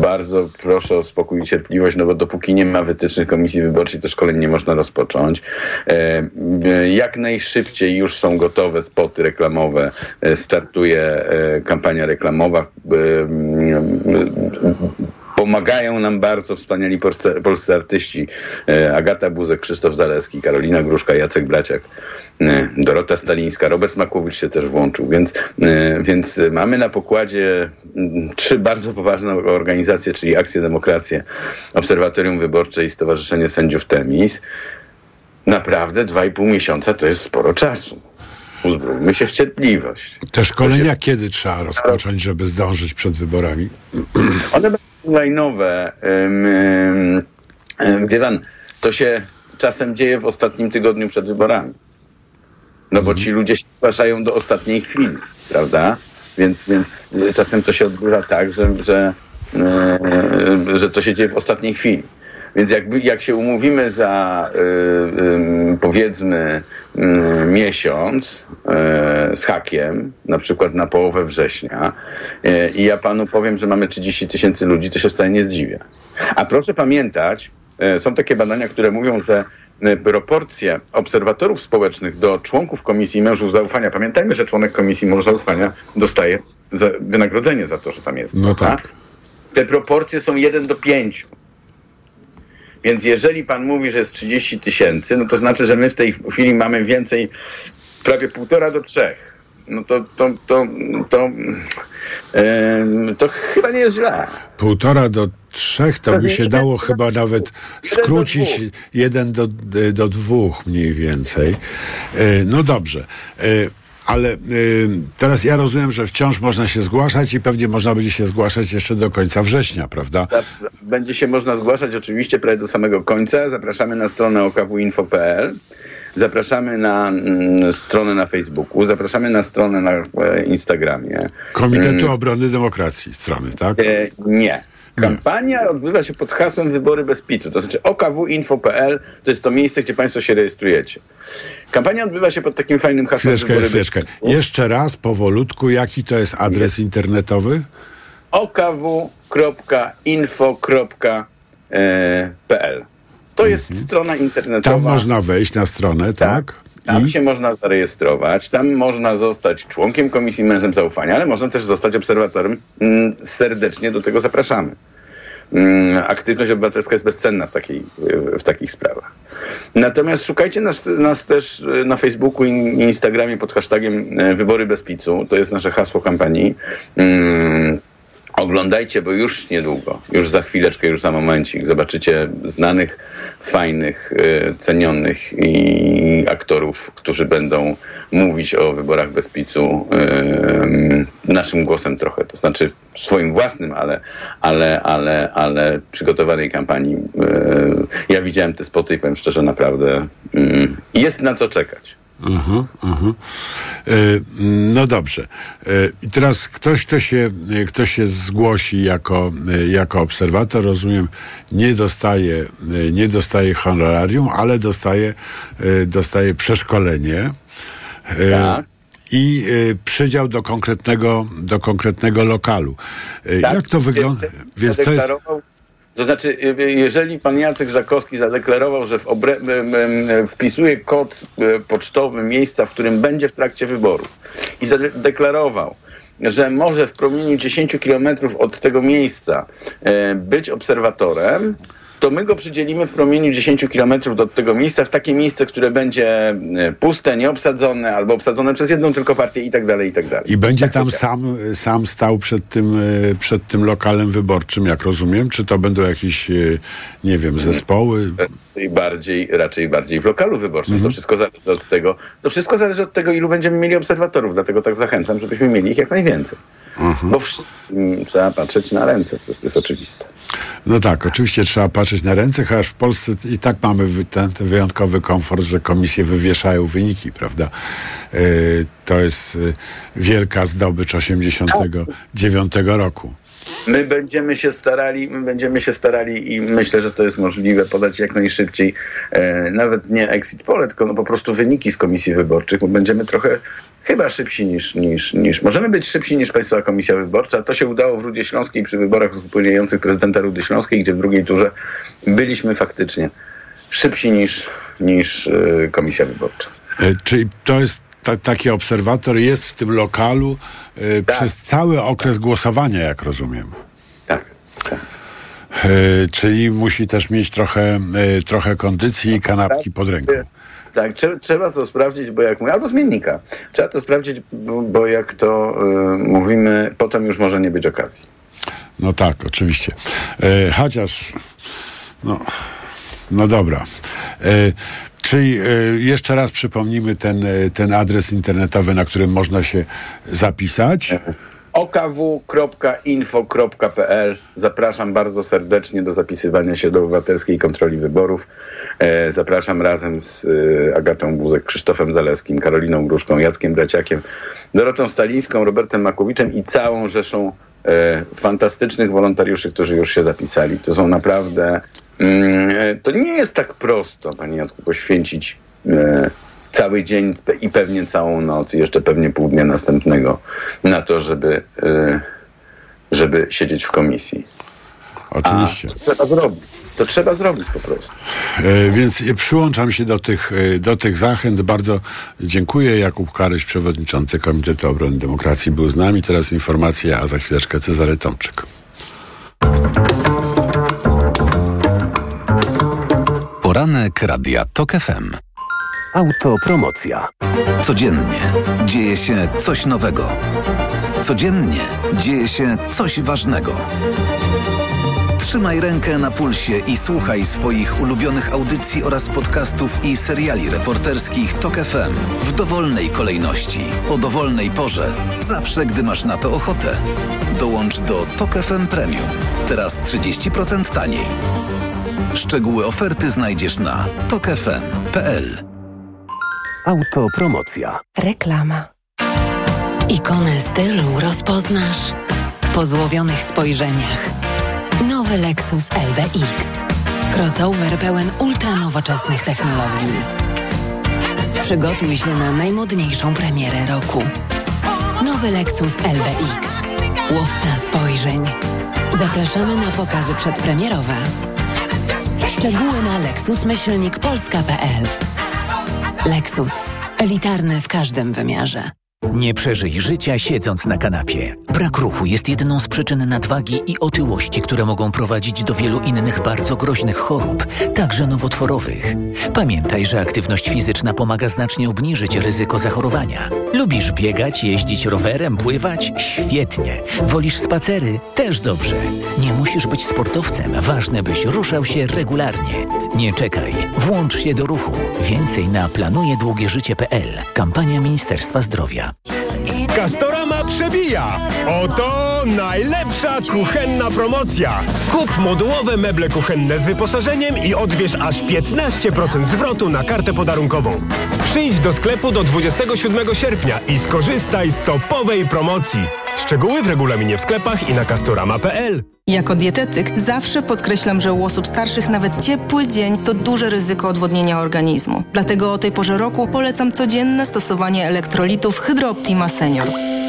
bardzo proszę o spokój i cierpliwość, no bo dopóki nie ma wytycznych Komisji Wyborczej, to szkoleń nie można rozpocząć. E, Jak najszybciej już są gotowe spoty reklamowe, e, startuje e, kampania reklamowa. Pomagają nam bardzo wspaniali polscy, polscy artyści. E, Agata Buzek, Krzysztof Zaleski, Karolina Gruszka, Jacek Blaciak, e, Dorota Stalińska, Robert Makłowicz się też włączył. Więc, e, więc mamy na pokładzie mm, trzy bardzo poważne organizacje, czyli Akcję Demokrację, Obserwatorium Wyborcze i Stowarzyszenie Sędziów Temis. Naprawdę dwa i pół miesiąca to jest sporo czasu. Uzbrójmy się w cierpliwość. Te szkolenia kiedy trzeba rozpocząć, żeby zdążyć przed wyborami? One będą ym, Wie pan, to się czasem dzieje w ostatnim tygodniu przed wyborami. No bo ci ludzie się zgłaszają do ostatniej chwili, prawda? Więc, więc y, czasem to się odbywa tak, że, że, y, że to się dzieje w ostatniej chwili. Więc jakby, jak się umówimy za y, y, powiedzmy y, miesiąc z hakiem, na przykład na połowę września y, i ja panu powiem, że mamy 30 tysięcy ludzi, to się wcale nie zdziwię. A proszę pamiętać, y, są takie badania, które mówią, że y, proporcje obserwatorów społecznych do członków komisji mężów zaufania, pamiętajmy, że członek komisji mężów zaufania dostaje za, wynagrodzenie za to, że tam jest. No prawda? tak. Te proporcje są 1 do 5. Więc jeżeli pan mówi, że jest 30 tysięcy, no to znaczy, że my w tej chwili mamy więcej, prawie półtora do trzech. No to, to, to, to, em, to chyba nie jest źle. Półtora do trzech to by się jeden dało chyba nawet jeden do skrócić jeden do, do dwóch mniej więcej. E, No dobrze. Ale e, teraz ja rozumiem, że wciąż można się zgłaszać i pewnie można będzie się zgłaszać jeszcze do końca września, prawda? Będzie się można zgłaszać oczywiście prawie do samego końca. Zapraszamy na stronę okawinfo.pl. Zapraszamy na mm, stronę na Facebooku, zapraszamy na stronę na e, Instagramie. Komitetu Mm. Obrony Demokracji strony, tak? E, nie. Kampania odbywa się pod hasłem Wybory bez PiSu. To znaczy okawinfo.pl to jest to miejsce, gdzie Państwo się rejestrujecie. Kampania odbywa się pod takim fajnym hasłem Chwileczkę, Wybory chwileczkę. bez. Jeszcze raz, powolutku, jaki to jest adres internetowy? okw.info.pl To jest strona internetowa. Tam można wejść na stronę, tak? Tam się można zarejestrować, tam można zostać członkiem Komisji Mężem Zaufania, ale można też zostać obserwatorem. Mm, Serdecznie do tego zapraszamy. Mm, Aktywność obywatelska jest bezcenna w, takiej, w takich sprawach. Natomiast szukajcie nas, nas też e, na Facebooku i Instagramie pod hashtagiem e, Wybory bez picu. To jest nasze hasło kampanii. Mm, Oglądajcie, bo już niedługo, już za chwileczkę, już za momencik zobaczycie znanych, fajnych, e, cenionych i aktorów, którzy będą mówić o wyborach bez picu e, naszym głosem trochę, to znaczy swoim własnym, ale, ale, ale, ale przygotowanej kampanii. E, Ja widziałem te spoty i powiem szczerze, naprawdę mm, jest na co czekać. Mhm. E, No dobrze. E, I teraz ktoś, kto się, kto się zgłosi jako, jako obserwator, rozumiem, nie dostaje, nie dostaje honorarium, ale dostaje, e, dostaje przeszkolenie. E, I e, przydział do konkretnego, do konkretnego lokalu. Tak, Jak to wygląda? Więc to jest, To znaczy, y, jeżeli pan Jacek Żakowski zadeklarował, że wpisuje kod y, pocztowy miejsca, w którym będzie w trakcie wyborów i zadeklarował, że może w promieniu 10 kilometrów od tego miejsca być obserwatorem, to my go przydzielimy w promieniu 10 kilometrów od tego miejsca, w takie miejsce, które będzie e, puste, nieobsadzone, albo obsadzone przez jedną tylko partię i tak dalej, i tak dalej. I będzie tam sam, sam stał przed tym, e, przed tym lokalem wyborczym, jak rozumiem? Czy to będą jakieś, e, nie wiem, zespoły? Raczej bardziej, raczej bardziej w lokalu wyborczym. Mhm. To wszystko zależy od tego, to wszystko zależy od tego, ilu będziemy mieli obserwatorów, dlatego tak zachęcam, żebyśmy mieli ich jak najwięcej. Mhm. Bo wszystkim trzeba patrzeć na ręce, to jest oczywiste. No tak, oczywiście trzeba patrzeć na ręce, chociaż w Polsce i tak mamy ten, ten wyjątkowy komfort, że komisje wywieszają wyniki, prawda? E, to jest e, wielka zdobycz 89 roku. My będziemy się starali, my będziemy się starali i myślę, że to jest możliwe podać jak najszybciej, e, nawet nie exit pole, tylko no po prostu wyniki z komisji wyborczych, bo będziemy trochę chyba szybsi niż, niż, niż możemy być szybsi niż Państwowa Komisja Wyborcza. To się udało w Rudzie Śląskiej przy wyborach uzupełniających prezydenta Rudy Śląskiej, gdzie w drugiej turze byliśmy faktycznie szybsi niż, niż e, Komisja Wyborcza. E, czyli to jest ta, taki obserwator jest w tym lokalu e, przez cały okres głosowania, jak rozumiem. Tak. E, czyli musi też mieć trochę, e, trochę kondycji i kanapki pod ręką. Tak, trze- trzeba to sprawdzić, bo jak mówię, albo zmiennika. Trzeba to sprawdzić, bo, bo jak to y, mówimy, potem już może nie być okazji. No tak, oczywiście. E, chociaż, no, no dobra. Czyli e, jeszcze raz przypomnimy ten, e, ten adres internetowy, na którym można się zapisać. okw.info.pl Zapraszam bardzo serdecznie do zapisywania się do obywatelskiej kontroli wyborów. E, zapraszam razem z Agatą Buzek, Krzysztofem Zaleskim, Karoliną Gruszką, Jackiem Braciakiem, Dorotą Stalińską, Robertem Makowiczem i całą rzeszą fantastycznych wolontariuszy, którzy już się zapisali. To są naprawdę... Mm, e, to nie jest tak prosto, panie Jacku, poświęcić e, cały dzień i pewnie całą noc i jeszcze pewnie pół dnia następnego na to, żeby, y, żeby siedzieć w komisji. Oczywiście. A to trzeba zrobić. To trzeba zrobić po prostu. E, Więc przyłączam się do tych, e, do tych zachęt. Bardzo dziękuję. Jakub Karyś, przewodniczący Komitetu Obrony Demokracji był z nami. Teraz informacje, a za chwileczkę Cezary Tomczyk. Poranek Radia TOK FM. Autopromocja. Codziennie dzieje się coś nowego. Codziennie dzieje się coś ważnego. Trzymaj rękę na pulsie i słuchaj swoich ulubionych audycji oraz podcastów i seriali reporterskich TOK FM w dowolnej kolejności, o dowolnej porze, zawsze gdy masz na to ochotę. Dołącz do TOK FM Premium. Teraz 30% taniej. Szczegóły oferty znajdziesz na tokefm.pl. Autopromocja. Reklama. Ikonę stylu rozpoznasz po złowionych spojrzeniach. Nowy Lexus LBX. Crossover pełen ultranowoczesnych technologii. Przygotuj się na najmodniejszą premierę roku. Nowy Lexus LBX. Łowca spojrzeń. Zapraszamy na pokazy przedpremierowe. Szczegóły na lexusmyślnikpolska.pl Lexus. Elitarne w każdym wymiarze. Nie przeżyj życia siedząc na kanapie. Brak ruchu jest jedną z przyczyn nadwagi i otyłości, które mogą prowadzić do wielu innych bardzo groźnych chorób, także nowotworowych. Pamiętaj, że aktywność fizyczna pomaga znacznie obniżyć ryzyko zachorowania. Lubisz biegać, jeździć rowerem, pływać? Świetnie. Wolisz spacery? Też dobrze. Nie musisz być sportowcem, ważne byś ruszał się regularnie. Nie czekaj, włącz się do ruchu. Więcej na planujedługieżycie.pl. Kampania Ministerstwa Zdrowia. Castorama przebija! Oto najlepsza kuchenna promocja! Kup modułowe meble kuchenne z wyposażeniem i odbierz aż 15% zwrotu na kartę podarunkową. Przyjdź do sklepu do 27 sierpnia i skorzystaj z topowej promocji. Szczegóły w regulaminie w sklepach i na castorama.pl. Jako dietetyk zawsze podkreślam, że u osób starszych nawet ciepły dzień to duże ryzyko odwodnienia organizmu. Dlatego o tej porze roku polecam codzienne stosowanie elektrolitów Hydrooptima Senior.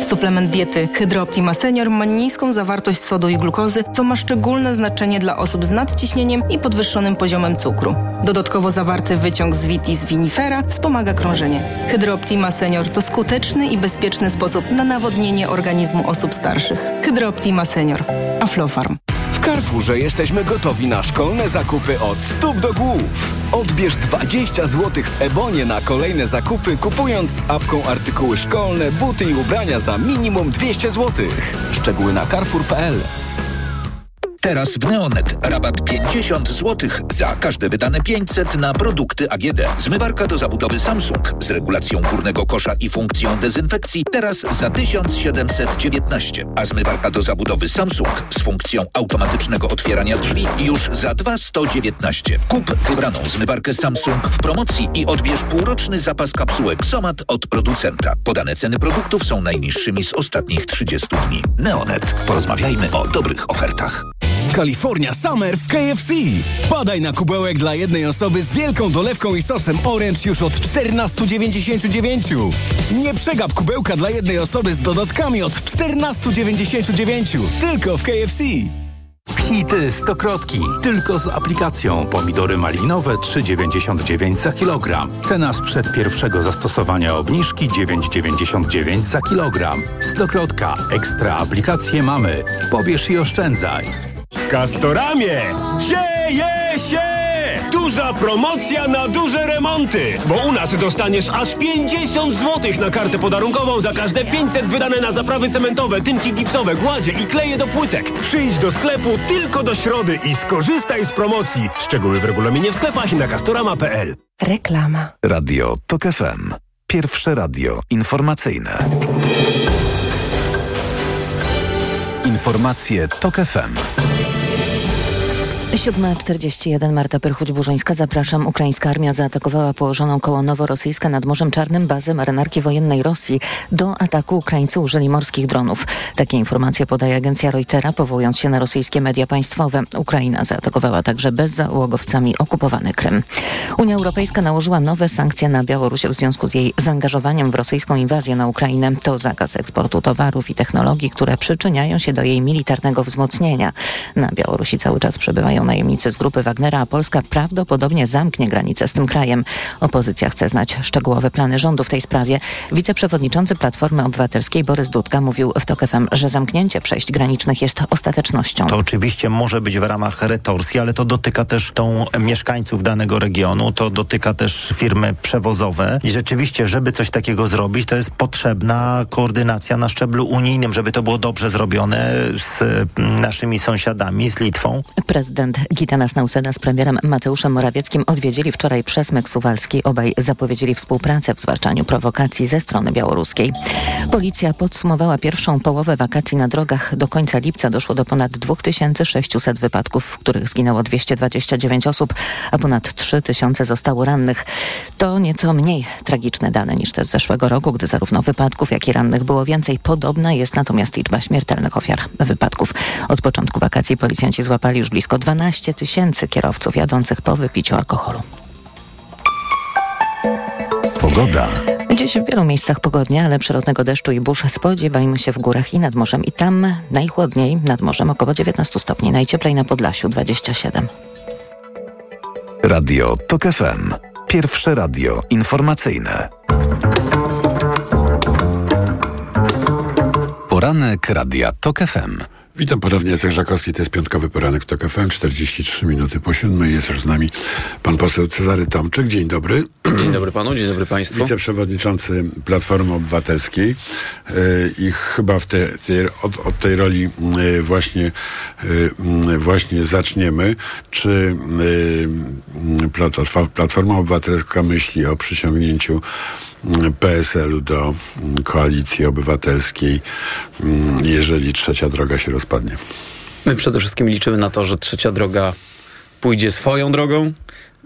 Suplement diety Hydrooptima Senior ma niską zawartość sodu i glukozy, co ma szczególne znaczenie dla osób z nadciśnieniem i podwyższonym poziomem cukru. Dodatkowo zawarty wyciąg z vitis vinifera wspomaga krążenie. Hydrooptima Senior to skuteczny i bezpieczny sposób na nawodnienie organizmu osób starszych. Hydrooptima Senior. Aflofarm. Carrefourze jesteśmy gotowi na szkolne zakupy od stóp do głów. Odbierz 20 zł w Ebonie na kolejne zakupy, kupując apką artykuły szkolne, buty i ubrania za minimum 200 zł. Szczegóły na carrefour.pl Teraz w Neonet rabat 50 zł za każde wydane 500 na produkty AGD. Zmywarka do zabudowy Samsung z regulacją górnego kosza i funkcją dezynfekcji teraz za 1719, a zmywarka do zabudowy Samsung z funkcją automatycznego otwierania drzwi już za 2119. Kup wybraną zmywarkę Samsung w promocji i odbierz półroczny zapas kapsułek Somat od producenta. Podane ceny produktów są najniższymi z ostatnich 30 dni. Neonet. Porozmawiajmy o dobrych ofertach. California Summer w KFC. Padaj na kubełek dla jednej osoby z wielką dolewką i sosem orange już od 14,99. Nie przegap kubełka dla jednej osoby z dodatkami od 14,99. Tylko w KFC. Hity stokrotki. Tylko z aplikacją. Pomidory malinowe 3,99 za kilogram. Cena sprzed pierwszego zastosowania obniżki 9,99 za kilogram. Stokrotka. Ekstra aplikacje mamy. Pobierz i oszczędzaj. W Castoramie dzieje się! Duża promocja na duże remonty! Bo u nas dostaniesz aż 50 zł na kartę podarunkową za każde 500 wydane na zaprawy cementowe, tynki gipsowe, gładzie i kleje do płytek. Przyjdź do sklepu tylko do środy i skorzystaj z promocji. Szczegóły w regulaminie w sklepach i na castorama.pl. Reklama. Radio TOK FM. Pierwsze radio informacyjne. Informacje TOK FM. 7.41 Marta Pyrchuć-Burzyńska. Zapraszam. Ukraińska armia zaatakowała położoną koło Noworosyjska nad Morzem Czarnym bazę marynarki wojennej Rosji. Do ataku Ukraińcy użyli morskich dronów. Takie informacje podaje agencja Reutera, powołując się na rosyjskie media państwowe. Ukraina zaatakowała także bezzałogowcami okupowany Krym. Unia Europejska nałożyła nowe sankcje na Białoruś w związku z jej zaangażowaniem w rosyjską inwazję na Ukrainę. To zakaz eksportu towarów i technologii, które przyczyniają się do jej militarnego wzmocnienia. Na Białorusi cały czas przebywają najemnicy z grupy Wagnera, a Polska prawdopodobnie zamknie granicę z tym krajem. Opozycja chce znać szczegółowe plany rządu w tej sprawie. Wiceprzewodniczący Platformy Obywatelskiej Borys Dudka mówił w TOK FM, że zamknięcie przejść granicznych jest ostatecznością. To oczywiście może być w ramach retorsji, ale to dotyka też tą mieszkańców danego regionu, to dotyka też firmy przewozowe i rzeczywiście, żeby coś takiego zrobić, to jest potrzebna koordynacja na szczeblu unijnym, żeby to było dobrze zrobione z naszymi sąsiadami, z Litwą. Prezydent Gitanas Nauseda z premierem Mateuszem Morawieckim odwiedzili wczoraj przesmyk suwalski. Obaj zapowiedzieli współpracę w zwalczaniu prowokacji ze strony białoruskiej. Policja podsumowała pierwszą połowę wakacji na drogach. Do końca lipca doszło do ponad 2600 wypadków, w których zginęło 229 osób, a ponad 3000 zostało rannych. To nieco mniej tragiczne dane niż te z zeszłego roku, gdy zarówno wypadków, jak i rannych było więcej. Podobna jest natomiast liczba śmiertelnych ofiar wypadków. Od początku wakacji policjanci złapali już blisko 12 tysięcy kierowców jadących po wypiciu alkoholu. Pogoda. Dziś w wielu miejscach pogodnie, ale przyrodnego deszczu i burz spodziewajmy się w górach i nad morzem. I tam najchłodniej nad morzem około 19 stopni, najcieplej na Podlasiu 27. Radio TOK FM. Pierwsze radio informacyjne. Poranek Radia TOK FM. Witam ponownie, Jacek Żakowski, to jest piątkowy poranek w TOK FM, 43 minuty po siódmej. Jest już z nami pan poseł Cezary Tomczyk. Dzień dobry. Dzień dobry panu, dzień dobry państwu. Wiceprzewodniczący Platformy Obywatelskiej yy, i chyba w te, od, od tej roli yy, właśnie, yy, właśnie zaczniemy. Czy Platforma, Platforma Obywatelska myśli o przyciągnięciu PSL-u do koalicji obywatelskiej, jeżeli trzecia droga się rozpadnie? My przede wszystkim liczymy na to, że trzecia droga pójdzie swoją drogą,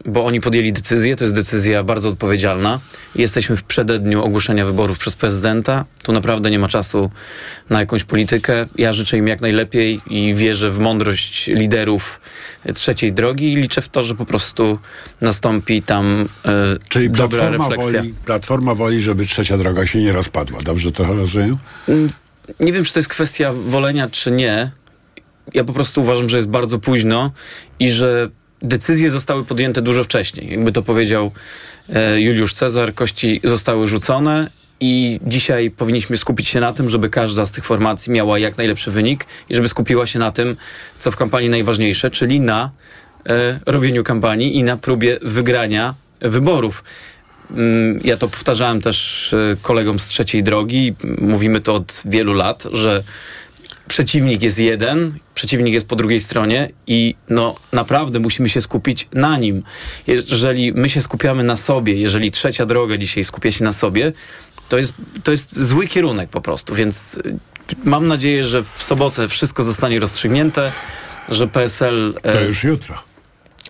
bo oni podjęli decyzję, to jest decyzja bardzo odpowiedzialna. Jesteśmy w przededniu ogłoszenia wyborów przez prezydenta. Tu naprawdę nie ma czasu na jakąś politykę. Ja życzę im jak najlepiej i wierzę w mądrość liderów trzeciej drogi i liczę w to, że po prostu nastąpi tam e, Czyli dobra platforma refleksja. woli, platforma woli, żeby trzecia droga się nie rozpadła. Dobrze to rozumiem? Mm, Nie wiem, czy to jest kwestia wolenia, czy nie. Ja po prostu uważam, że jest bardzo późno i że decyzje zostały podjęte dużo wcześniej. Jakby to powiedział e, Juliusz Cezar, kości zostały rzucone i dzisiaj powinniśmy skupić się na tym, żeby każda z tych formacji miała jak najlepszy wynik i żeby skupiła się na tym, co w kampanii najważniejsze, czyli na e, robieniu kampanii i na próbie wygrania wyborów. Mm, Ja to powtarzałem też e, kolegom z trzeciej drogi. Mówimy to od wielu lat, że przeciwnik jest jeden, przeciwnik jest po drugiej stronie i no naprawdę musimy się skupić na nim. Jeżeli my się skupiamy na sobie, jeżeli trzecia droga dzisiaj skupia się na sobie, to jest, to jest zły kierunek po prostu, więc y, mam nadzieję, że w sobotę wszystko zostanie rozstrzygnięte, że PSL... e, To już jutro.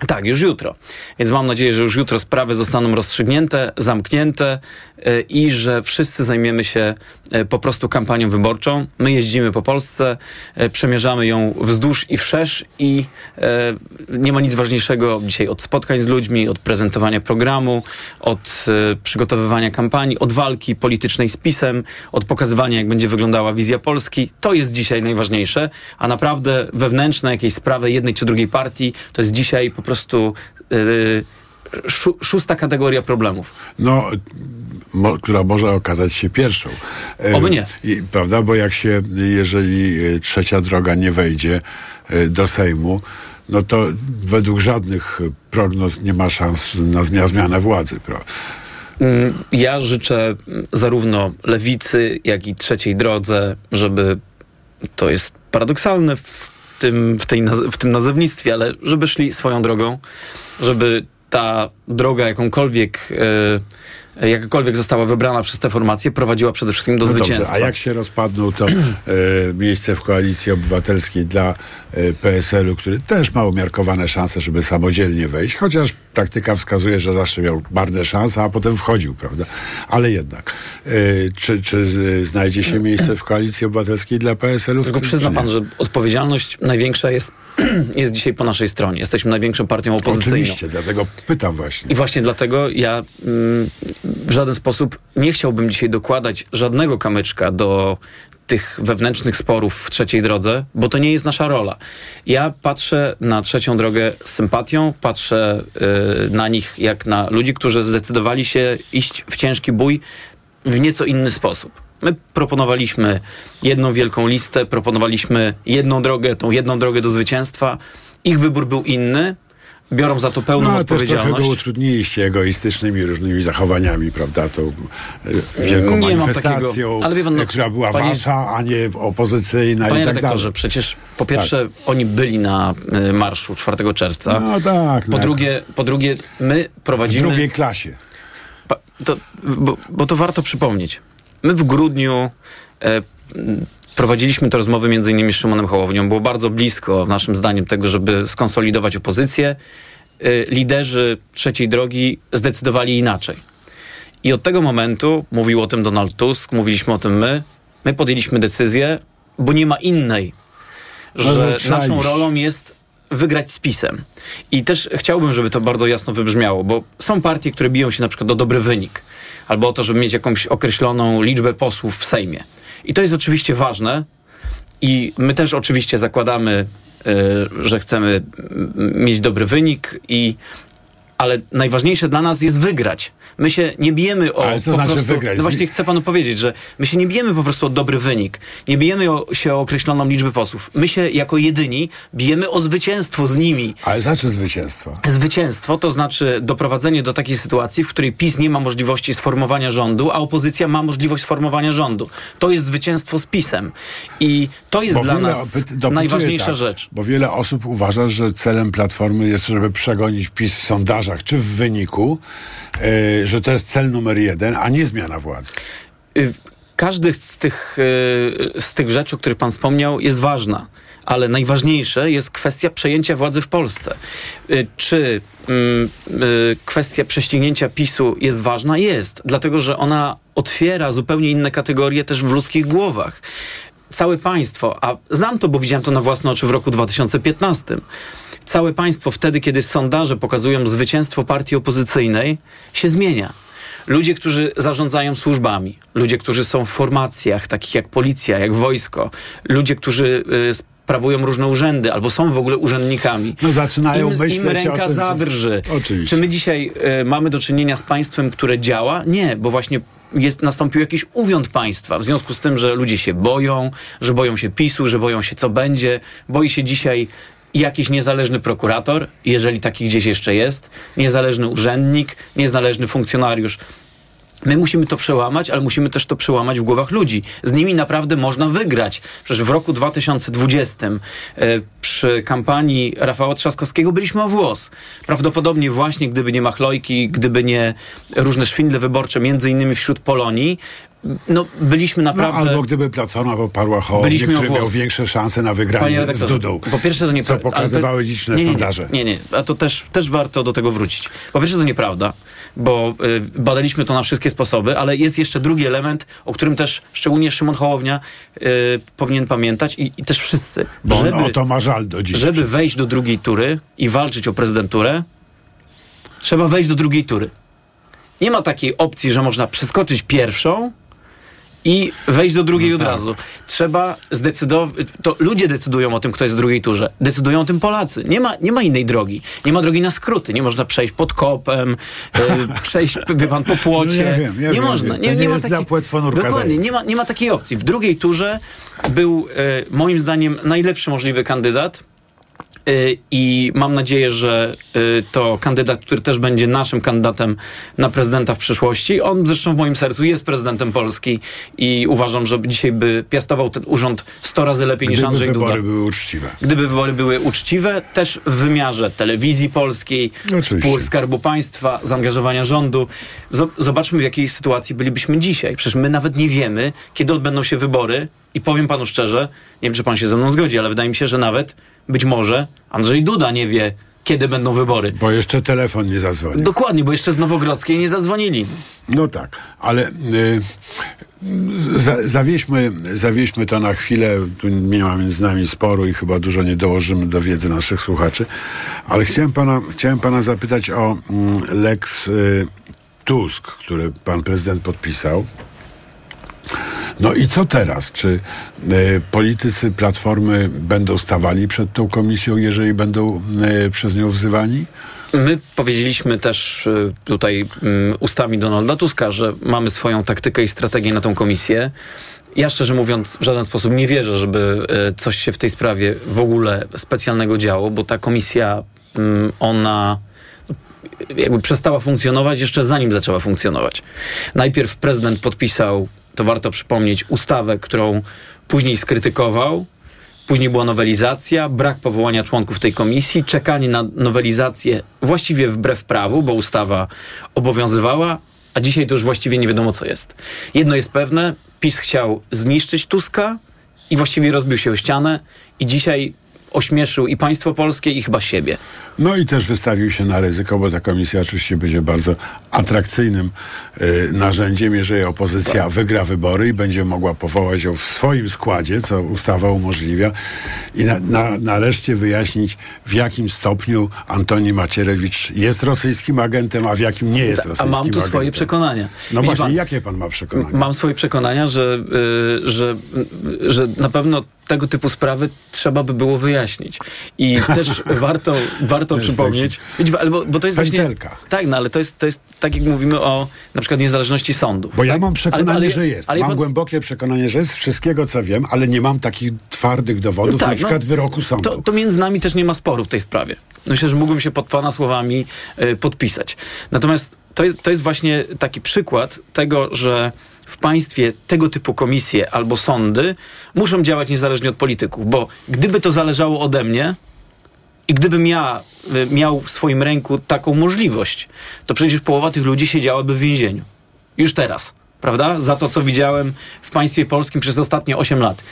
Tak, już jutro. Więc mam nadzieję, że już jutro sprawy zostaną rozstrzygnięte, zamknięte e, i że wszyscy zajmiemy się e, po prostu kampanią wyborczą. My jeździmy po Polsce, e, przemierzamy ją wzdłuż i wszerz i nie ma nic ważniejszego dzisiaj od spotkań z ludźmi, od prezentowania programu, od przygotowywania kampanii, od walki politycznej z PiSem, od pokazywania, jak będzie wyglądała wizja Polski. To jest dzisiaj najważniejsze, a naprawdę wewnętrzne jakieś sprawy jednej czy drugiej partii to jest dzisiaj po prostu yy, szó- szósta kategoria problemów. No, mo, która może okazać się pierwszą. E, Oby nie. I, prawda, bo jak się, jeżeli e, trzecia droga nie wejdzie e, do Sejmu, no to według żadnych prognoz nie ma szans na zmia- zmianę władzy. Mm, Ja życzę zarówno lewicy, jak i trzeciej drodze, żeby to jest paradoksalne w tym, w tej, w tym nazewnictwie, ale żeby szli swoją drogą, żeby ta droga jakąkolwiek, e, jakakolwiek została wybrana przez tę formację, prowadziła przede wszystkim do No dobrze, zwycięstwa. a jak się rozpadną, to e, miejsce w koalicji obywatelskiej dla e, PSL-u, który też ma umiarkowane szanse, żeby samodzielnie wejść, chociaż praktyka wskazuje, że zawsze miał marne szanse, a potem wchodził, prawda? Ale jednak. E, czy, czy znajdzie się miejsce w koalicji obywatelskiej dla PSL-u? Tylko przyzna pan, że odpowiedzialność największa jest, jest dzisiaj po naszej stronie. Jesteśmy największą partią opozycyjną. Oczywiście, dlatego pytam właśnie. I właśnie dlatego ja mm, w żaden sposób nie chciałbym dzisiaj dokładać żadnego kamyczka do tych wewnętrznych sporów w trzeciej drodze, bo to nie jest nasza rola. Ja patrzę na trzecią drogę z sympatią, patrzę y, na nich jak na ludzi, którzy zdecydowali się iść w ciężki bój w nieco inny sposób. My proponowaliśmy jedną wielką listę, proponowaliśmy jedną drogę, tą jedną drogę do zwycięstwa. Ich wybór był inny, biorą za to pełną No, też trochę odpowiedzialność. go utrudniliście egoistycznymi różnymi zachowaniami, prawda? Tą e, wielką Nie mam manifestacją, takiego- pan, no, e, która była panie- wasza, a nie opozycyjna Panie i tak redaktorze, dalej. przecież po pierwsze oni byli na y, marszu 4 czerwca. No tak. Po no, drugie, po drugie, my w prowadzimy... drugiej klasie. Pa, to, bo, bo to warto przypomnieć. My w grudniu m, prowadziliśmy te rozmowy między innymi z Szymonem Hołownią. Było bardzo blisko, naszym zdaniem, tego, żeby skonsolidować opozycję. E, liderzy trzeciej drogi zdecydowali inaczej. I od tego momentu, mówił o tym Donald Tusk, mówiliśmy o tym my, my podjęliśmy decyzję, bo nie ma innej, że no, naszą rolą jest wygrać z PiSem. I też chciałbym, żeby to bardzo jasno wybrzmiało, bo są partie, które biją się na przykład o dobry wynik, albo o to, żeby mieć jakąś określoną liczbę posłów w Sejmie. I to jest oczywiście ważne i my też oczywiście zakładamy, y, że chcemy mieć dobry wynik i ale najważniejsze dla nas jest wygrać. My się nie bijemy o Ale co znaczy prostu, wygrać? No właśnie chcę panu powiedzieć, że my się nie bijemy po prostu o dobry wynik. Nie bijemy o, się o określoną liczbę posłów. My się jako jedyni bijemy o zwycięstwo z nimi. Ale znaczy zwycięstwo. Zwycięstwo to znaczy doprowadzenie do takiej sytuacji, w której PiS nie ma możliwości sformowania rządu, a opozycja ma możliwość sformowania rządu. To jest zwycięstwo z PiSem. I to jest Bo dla nas najważniejsza tak, rzecz. Bo wiele osób uważa, że celem Platformy jest, żeby przegonić PiS w sondażach czy w wyniku, e, że to jest cel numer jeden, a nie zmiana władzy. Y, Każdy z tych, y, z tych rzeczy, o których pan wspomniał, jest ważna. Ale najważniejsze jest kwestia przejęcia władzy w Polsce. Y, Czy mm, y, kwestia prześcignięcia PiSu jest ważna? Jest, dlatego że ona otwiera zupełnie inne kategorie też w ludzkich głowach. Całe państwo, a znam to, bo widziałem to na własne oczy w roku 2015. Całe państwo wtedy, kiedy sondaże pokazują zwycięstwo partii opozycyjnej, się zmienia. Ludzie, którzy zarządzają służbami, ludzie, którzy są w formacjach, takich jak policja, jak wojsko, ludzie, którzy y, sprawują różne urzędy albo są w ogóle urzędnikami. No zaczynają Im, myśleć im ręka tym, zadrży. Oczywiście. Czy my dzisiaj y, mamy do czynienia z państwem, które działa? Nie, bo właśnie jest, nastąpił jakiś uwiąd państwa. W związku z tym, że ludzie się boją, że boją się PiSu, że boją się co będzie. Boi się dzisiaj jakiś niezależny prokurator, jeżeli taki gdzieś jeszcze jest, niezależny urzędnik, niezależny funkcjonariusz. My musimy to przełamać, ale musimy też to przełamać w głowach ludzi. Z nimi naprawdę można wygrać. Przecież w roku 2020 e, przy kampanii Rafała Trzaskowskiego byliśmy o włos. Prawdopodobnie właśnie gdyby nie machlojki, gdyby nie różne szwindle wyborcze, między innymi wśród Polonii, no byliśmy No, naprawdę... albo gdyby Platforma poparła o który włos. miał większe szanse na Panie wygranie z redaktorze, Dudą. Po pierwsze to nie Co pokazywały liczne nie, nie, sondaże. Nie, nie, a to też, też warto do tego wrócić. Po pierwsze to nieprawda, bo y, badaliśmy to na wszystkie sposoby, ale jest jeszcze drugi element, o którym też szczególnie Szymon Hołownia y, powinien pamiętać i, i też wszyscy. Bo on o to ma żal do dziś. Żeby wejść do drugiej tury i walczyć o prezydenturę, trzeba wejść do drugiej tury. Nie ma takiej opcji, że można przeskoczyć pierwszą i wejść do drugiej No od tak. razu. Trzeba zdecydować, to ludzie decydują o tym, kto jest w drugiej turze. Decydują o tym Polacy. Nie ma, nie ma innej drogi. Nie ma drogi na skróty. Nie można przejść pod kopem, e, przejść, wie pan, po płocie. No ja wiem, ja nie wiem, można. To nie jest dla płetwonurka Dokładnie, nie ma, nie ma takiej opcji. W drugiej turze był e, moim zdaniem najlepszy możliwy kandydat. Y, I mam nadzieję, że y, to kandydat, który też będzie naszym kandydatem na prezydenta w przyszłości. On zresztą w moim sercu jest prezydentem Polski i uważam, że dzisiaj by piastował ten urząd 100 razy lepiej niż Gdyby Andrzej wybory Duda. były uczciwe. Gdyby wybory były uczciwe, też w wymiarze telewizji polskiej, spółek Skarbu Państwa, zaangażowania rządu. Zo- Zobaczmy, w jakiej sytuacji bylibyśmy dzisiaj. Przecież my nawet nie wiemy, kiedy odbędą się wybory. I powiem panu szczerze, nie wiem, czy pan się ze mną zgodzi, ale wydaje mi się, że nawet być może Andrzej Duda nie wie, kiedy będą wybory. Bo jeszcze telefon nie zadzwoni. Dokładnie, bo jeszcze z Nowogrodzkiej nie zadzwonili. No tak, ale y, za, zawieźmy, zawieźmy to na chwilę. Tu nie ma między nami sporu i chyba dużo nie dołożymy do wiedzy naszych słuchaczy. Ale chciałem pana, chciałem pana zapytać o mm, Lex y, Tusk, który pan prezydent podpisał. No i co teraz? Czy y, politycy Platformy będą stawali przed tą komisją, jeżeli będą y, przez nią wzywani? My powiedzieliśmy też y, tutaj mm, ustami Donalda Tuska, że mamy swoją taktykę i strategię na tą komisję. Ja szczerze mówiąc w żaden sposób nie wierzę, żeby coś się w tej sprawie w ogóle specjalnego działo, bo ta komisja, mm, ona jakby przestała funkcjonować jeszcze zanim zaczęła funkcjonować. Najpierw prezydent podpisał, to warto przypomnieć, ustawę, którą później skrytykował. Później była nowelizacja, brak powołania członków tej komisji, czekanie na nowelizację właściwie wbrew prawu, bo ustawa obowiązywała, a dzisiaj to już właściwie nie wiadomo co jest. Jedno jest pewne, PiS chciał zniszczyć Tuska i właściwie rozbił się o ścianę i dzisiaj ośmieszył i państwo polskie i chyba siebie. No i też wystawił się na ryzyko, bo ta komisja oczywiście będzie bardzo atrakcyjnym y, narzędziem, jeżeli opozycja wygra wybory i będzie mogła powołać ją w swoim składzie, co ustawa umożliwia i na, na, nareszcie wyjaśnić, w jakim stopniu Antoni Macierewicz jest rosyjskim agentem, a w jakim nie jest A rosyjskim mam tu agentem. swoje przekonania. No Widzi właśnie, pan- jakie pan ma przekonania? Mam swoje przekonania, że, y, że, y, że na pewno tego typu sprawy trzeba by było wyjaśnić. I też warto, warto przypomnieć, ale bo, to jest Pętelka. właśnie... Tak, no ale to jest, to jest tak jak mówimy o na przykład niezależności sądów. Bo ja tak? mam przekonanie, Ale- ale- że jest. ale mam ja- głębokie przekonanie, że jest wszystkiego, co wiem, ale nie mam takich twardych dowodów, Tak, na przykład no, wyroku sądu. To, to między nami też nie ma sporu w tej sprawie. Myślę, że mógłbym się pod pana słowami y, podpisać. Natomiast to jest, to jest właśnie taki przykład tego, że w państwie tego typu komisje albo sądy muszą działać niezależnie od polityków, bo gdyby to zależało ode mnie, i gdybym ja y, miał w swoim ręku taką możliwość, to przecież połowa tych ludzi siedziałaby w więzieniu. Już teraz. Prawda? Za to, co widziałem w państwie polskim przez ostatnie 8 lat.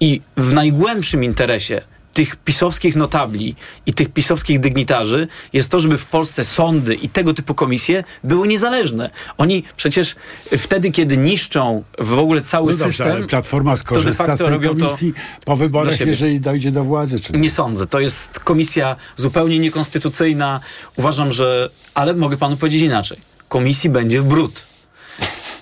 I w najgłębszym interesie tych pisowskich notabli i tych pisowskich dygnitarzy jest to, żeby w Polsce sądy i tego typu komisje były niezależne. Oni przecież wtedy, kiedy niszczą w ogóle cały No dobrze, system, ale Platforma skorzysta z tej robią to komisji po wyborach, jeżeli dojdzie do władzy. Czy nie? Nie sądzę. To jest komisja zupełnie niekonstytucyjna. Uważam, że. Ale mogę panu powiedzieć inaczej. Komisji będzie w brud.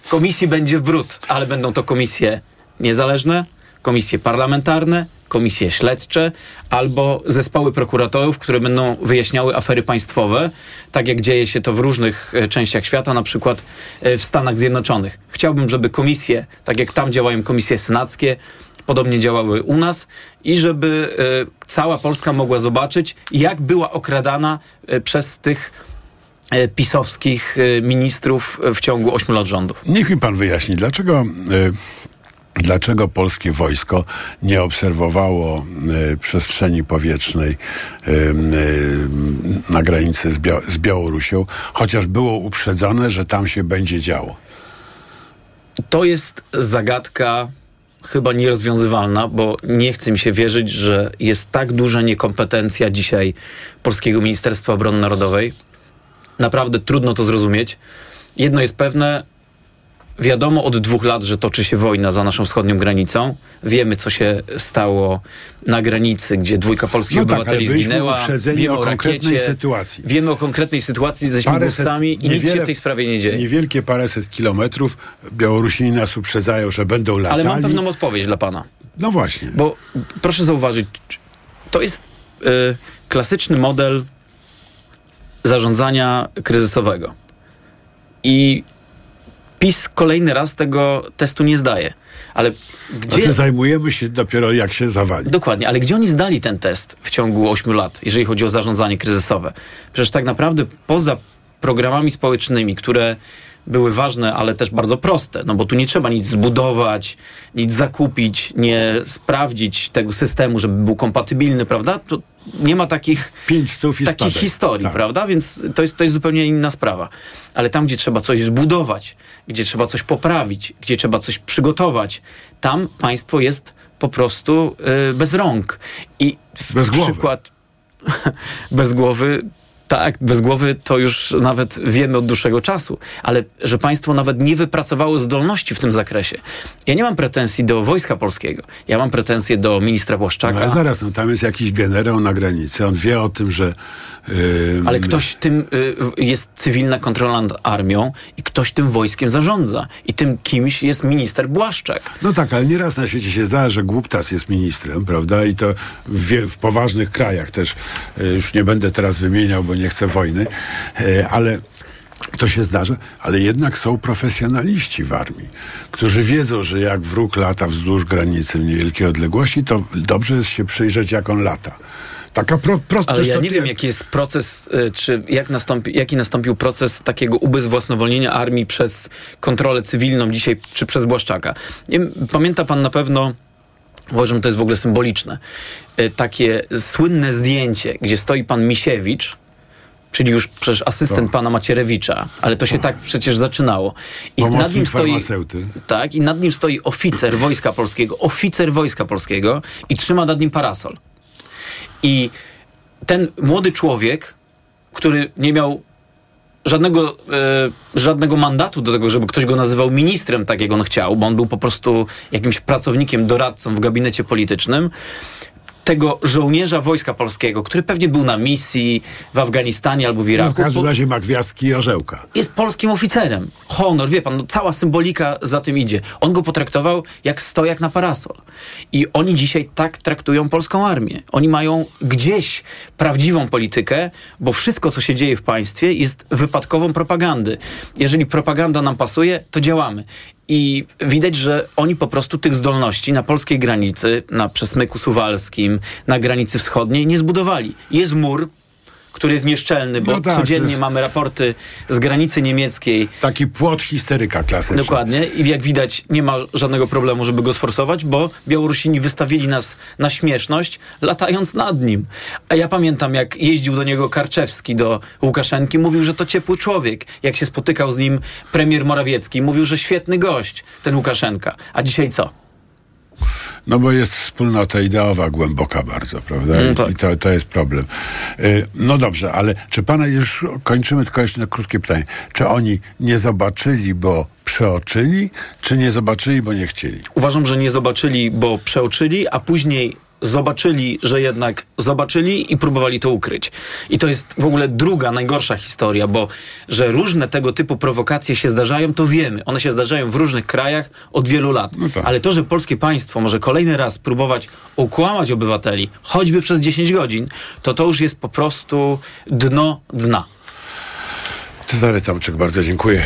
Komisji będzie w brud, ale będą to komisje niezależne, komisje parlamentarne, komisje śledcze albo zespoły prokuratorów, które będą wyjaśniały afery państwowe, tak jak dzieje się to w różnych e, częściach świata, na przykład e, w Stanach Zjednoczonych. Chciałbym, żeby komisje, tak jak tam działają komisje senackie, podobnie działały u nas i żeby e, cała Polska mogła zobaczyć, jak była okradana przez tych pisowskich ministrów w ciągu 8 lat rządów. Niech mi pan wyjaśni, dlaczego, dlaczego polskie wojsko nie obserwowało y, przestrzeni powietrznej y, y, na granicy z, Bia- z Białorusią, chociaż było uprzedzone, że tam się będzie działo. To jest zagadka chyba nierozwiązywalna, bo nie chce mi się wierzyć, że jest tak duża niekompetencja dzisiaj Polskiego Ministerstwa Obrony Narodowej. Naprawdę trudno to zrozumieć. Jedno jest pewne, wiadomo od dwóch lat, że toczy się wojna za naszą wschodnią granicą. Wiemy, co się stało na granicy, gdzie dwójka polskich No tak, obywateli byliśmy zginęła. Wiemy o konkretnej rakiecie, sytuacji. Wiemy o konkretnej sytuacji ze śmigłowcami i nic się w tej sprawie nie dzieje. Niewielkie paręset kilometrów Białorusini nas uprzedzają, że będą latali. Ale mam pewną odpowiedź dla pana. No właśnie. Bo proszę zauważyć, to jest y, klasyczny model zarządzania kryzysowego. I PiS kolejny raz tego testu nie zdaje. Ale gdzie... Znaczy zajmujemy się dopiero jak się zawali. Dokładnie, ale gdzie oni zdali ten test w ciągu 8 lat, jeżeli chodzi o zarządzanie kryzysowe? Przecież tak naprawdę poza programami społecznymi, które były ważne, ale też bardzo proste, no bo tu nie trzeba nic zbudować, nic zakupić, nie sprawdzić tego systemu, żeby był kompatybilny, prawda? To nie ma takich, takich historii, Tak. prawda? Więc to jest, to jest zupełnie inna sprawa. Ale tam, gdzie trzeba coś zbudować, gdzie trzeba coś poprawić, gdzie trzeba coś przygotować, tam państwo jest po prostu y, bez rąk. I Bez głowy. przykład bez głowy. Tak, bez głowy to już nawet wiemy od dłuższego czasu, ale że państwo nawet nie wypracowało zdolności w tym zakresie. Ja nie mam pretensji do Wojska Polskiego. Ja mam pretensje do ministra Błaszczaka. No ale zaraz, no tam jest jakiś generał na granicy, on wie o tym, że... yy, Ale ktoś tym y, jest cywilna kontrola nad armią i ktoś tym wojskiem zarządza. I tym kimś jest minister Błaszczak. No tak, ale nieraz na świecie się zdarza, że głuptas jest ministrem, prawda? I to w, w poważnych krajach też. e, Już nie będę teraz wymieniał, bo nie chcę wojny, e, ale to się zdarza, ale jednak są profesjonaliści w armii, którzy wiedzą, że jak wróg lata wzdłuż granicy w niewielkiej odległości, to dobrze jest się przyjrzeć, jak on lata. Taka pro, prosta... Ale ja nie wiem, jaki jest proces, y, czy jak nastąpi, jaki nastąpił proces takiego ubezwłasnowolnienia armii przez kontrolę cywilną dzisiaj, czy przez Błaszczaka. Pamięta pan na pewno, uważam, że to jest w ogóle symboliczne, y, takie słynne zdjęcie, gdzie stoi pan Misiewicz, czyli już przecież asystent pana Macierewicza, ale to się tak przecież zaczynało. I nad Pomocnik nim stoi farmaceuty. tak, i nad nim stoi oficer Wojska Polskiego, oficer Wojska Polskiego i trzyma nad nim parasol. I ten młody człowiek, który nie miał żadnego, e, żadnego mandatu do tego, żeby ktoś go nazywał ministrem, tak jak on chciał, bo on był po prostu jakimś pracownikiem, doradcą w gabinecie politycznym, tego żołnierza Wojska Polskiego, który pewnie był na misji w Afganistanie albo w No, w Iraku, każdym razie ma gwiazdki i orzełka. jest polskim oficerem. Honor, wie pan, no, cała symbolika za tym idzie. On go potraktował jak stojak na parasol. I oni dzisiaj tak traktują polską armię. Oni mają gdzieś prawdziwą politykę, bo wszystko, co się dzieje w państwie, jest wypadkową propagandy. Jeżeli propaganda nam pasuje, to działamy. I widać, że oni po prostu tych zdolności na polskiej granicy, na przesmyku suwalskim, na granicy wschodniej nie zbudowali. Jest mur, który jest nieszczelny, bo No tak, codziennie jest- mamy raporty z granicy niemieckiej. Taki płot histeryka klasyczny. Dokładnie. I jak widać, nie ma żadnego problemu, żeby go sforsować, bo Białorusini wystawili nas na śmieszność, latając nad nim. A ja pamiętam, jak jeździł do niego Karczewski, do Łukaszenki, mówił, że to ciepły człowiek. Jak się spotykał z nim premier Morawiecki, mówił, że świetny gość, ten Łukaszenka. A dzisiaj co? No bo jest wspólnota ideowa głęboka bardzo, prawda? I, tak. i to, to jest problem. Y, no dobrze, ale czy pana już kończymy tylko jeszcze na krótkie pytanie. Czy oni nie zobaczyli, bo przeoczyli, czy nie zobaczyli, bo nie chcieli? Uważam, że nie zobaczyli, bo przeoczyli, a później zobaczyli, że jednak zobaczyli i próbowali to ukryć. I to jest w ogóle druga, najgorsza historia, bo że różne tego typu prowokacje się zdarzają, to wiemy. One się zdarzają w różnych krajach od wielu lat. Ale to, że polskie państwo może kolejny raz próbować okłamać obywateli, choćby przez 10 godzin, to to już jest po prostu dno dna. Cezary Tomczyk, bardzo dziękuję.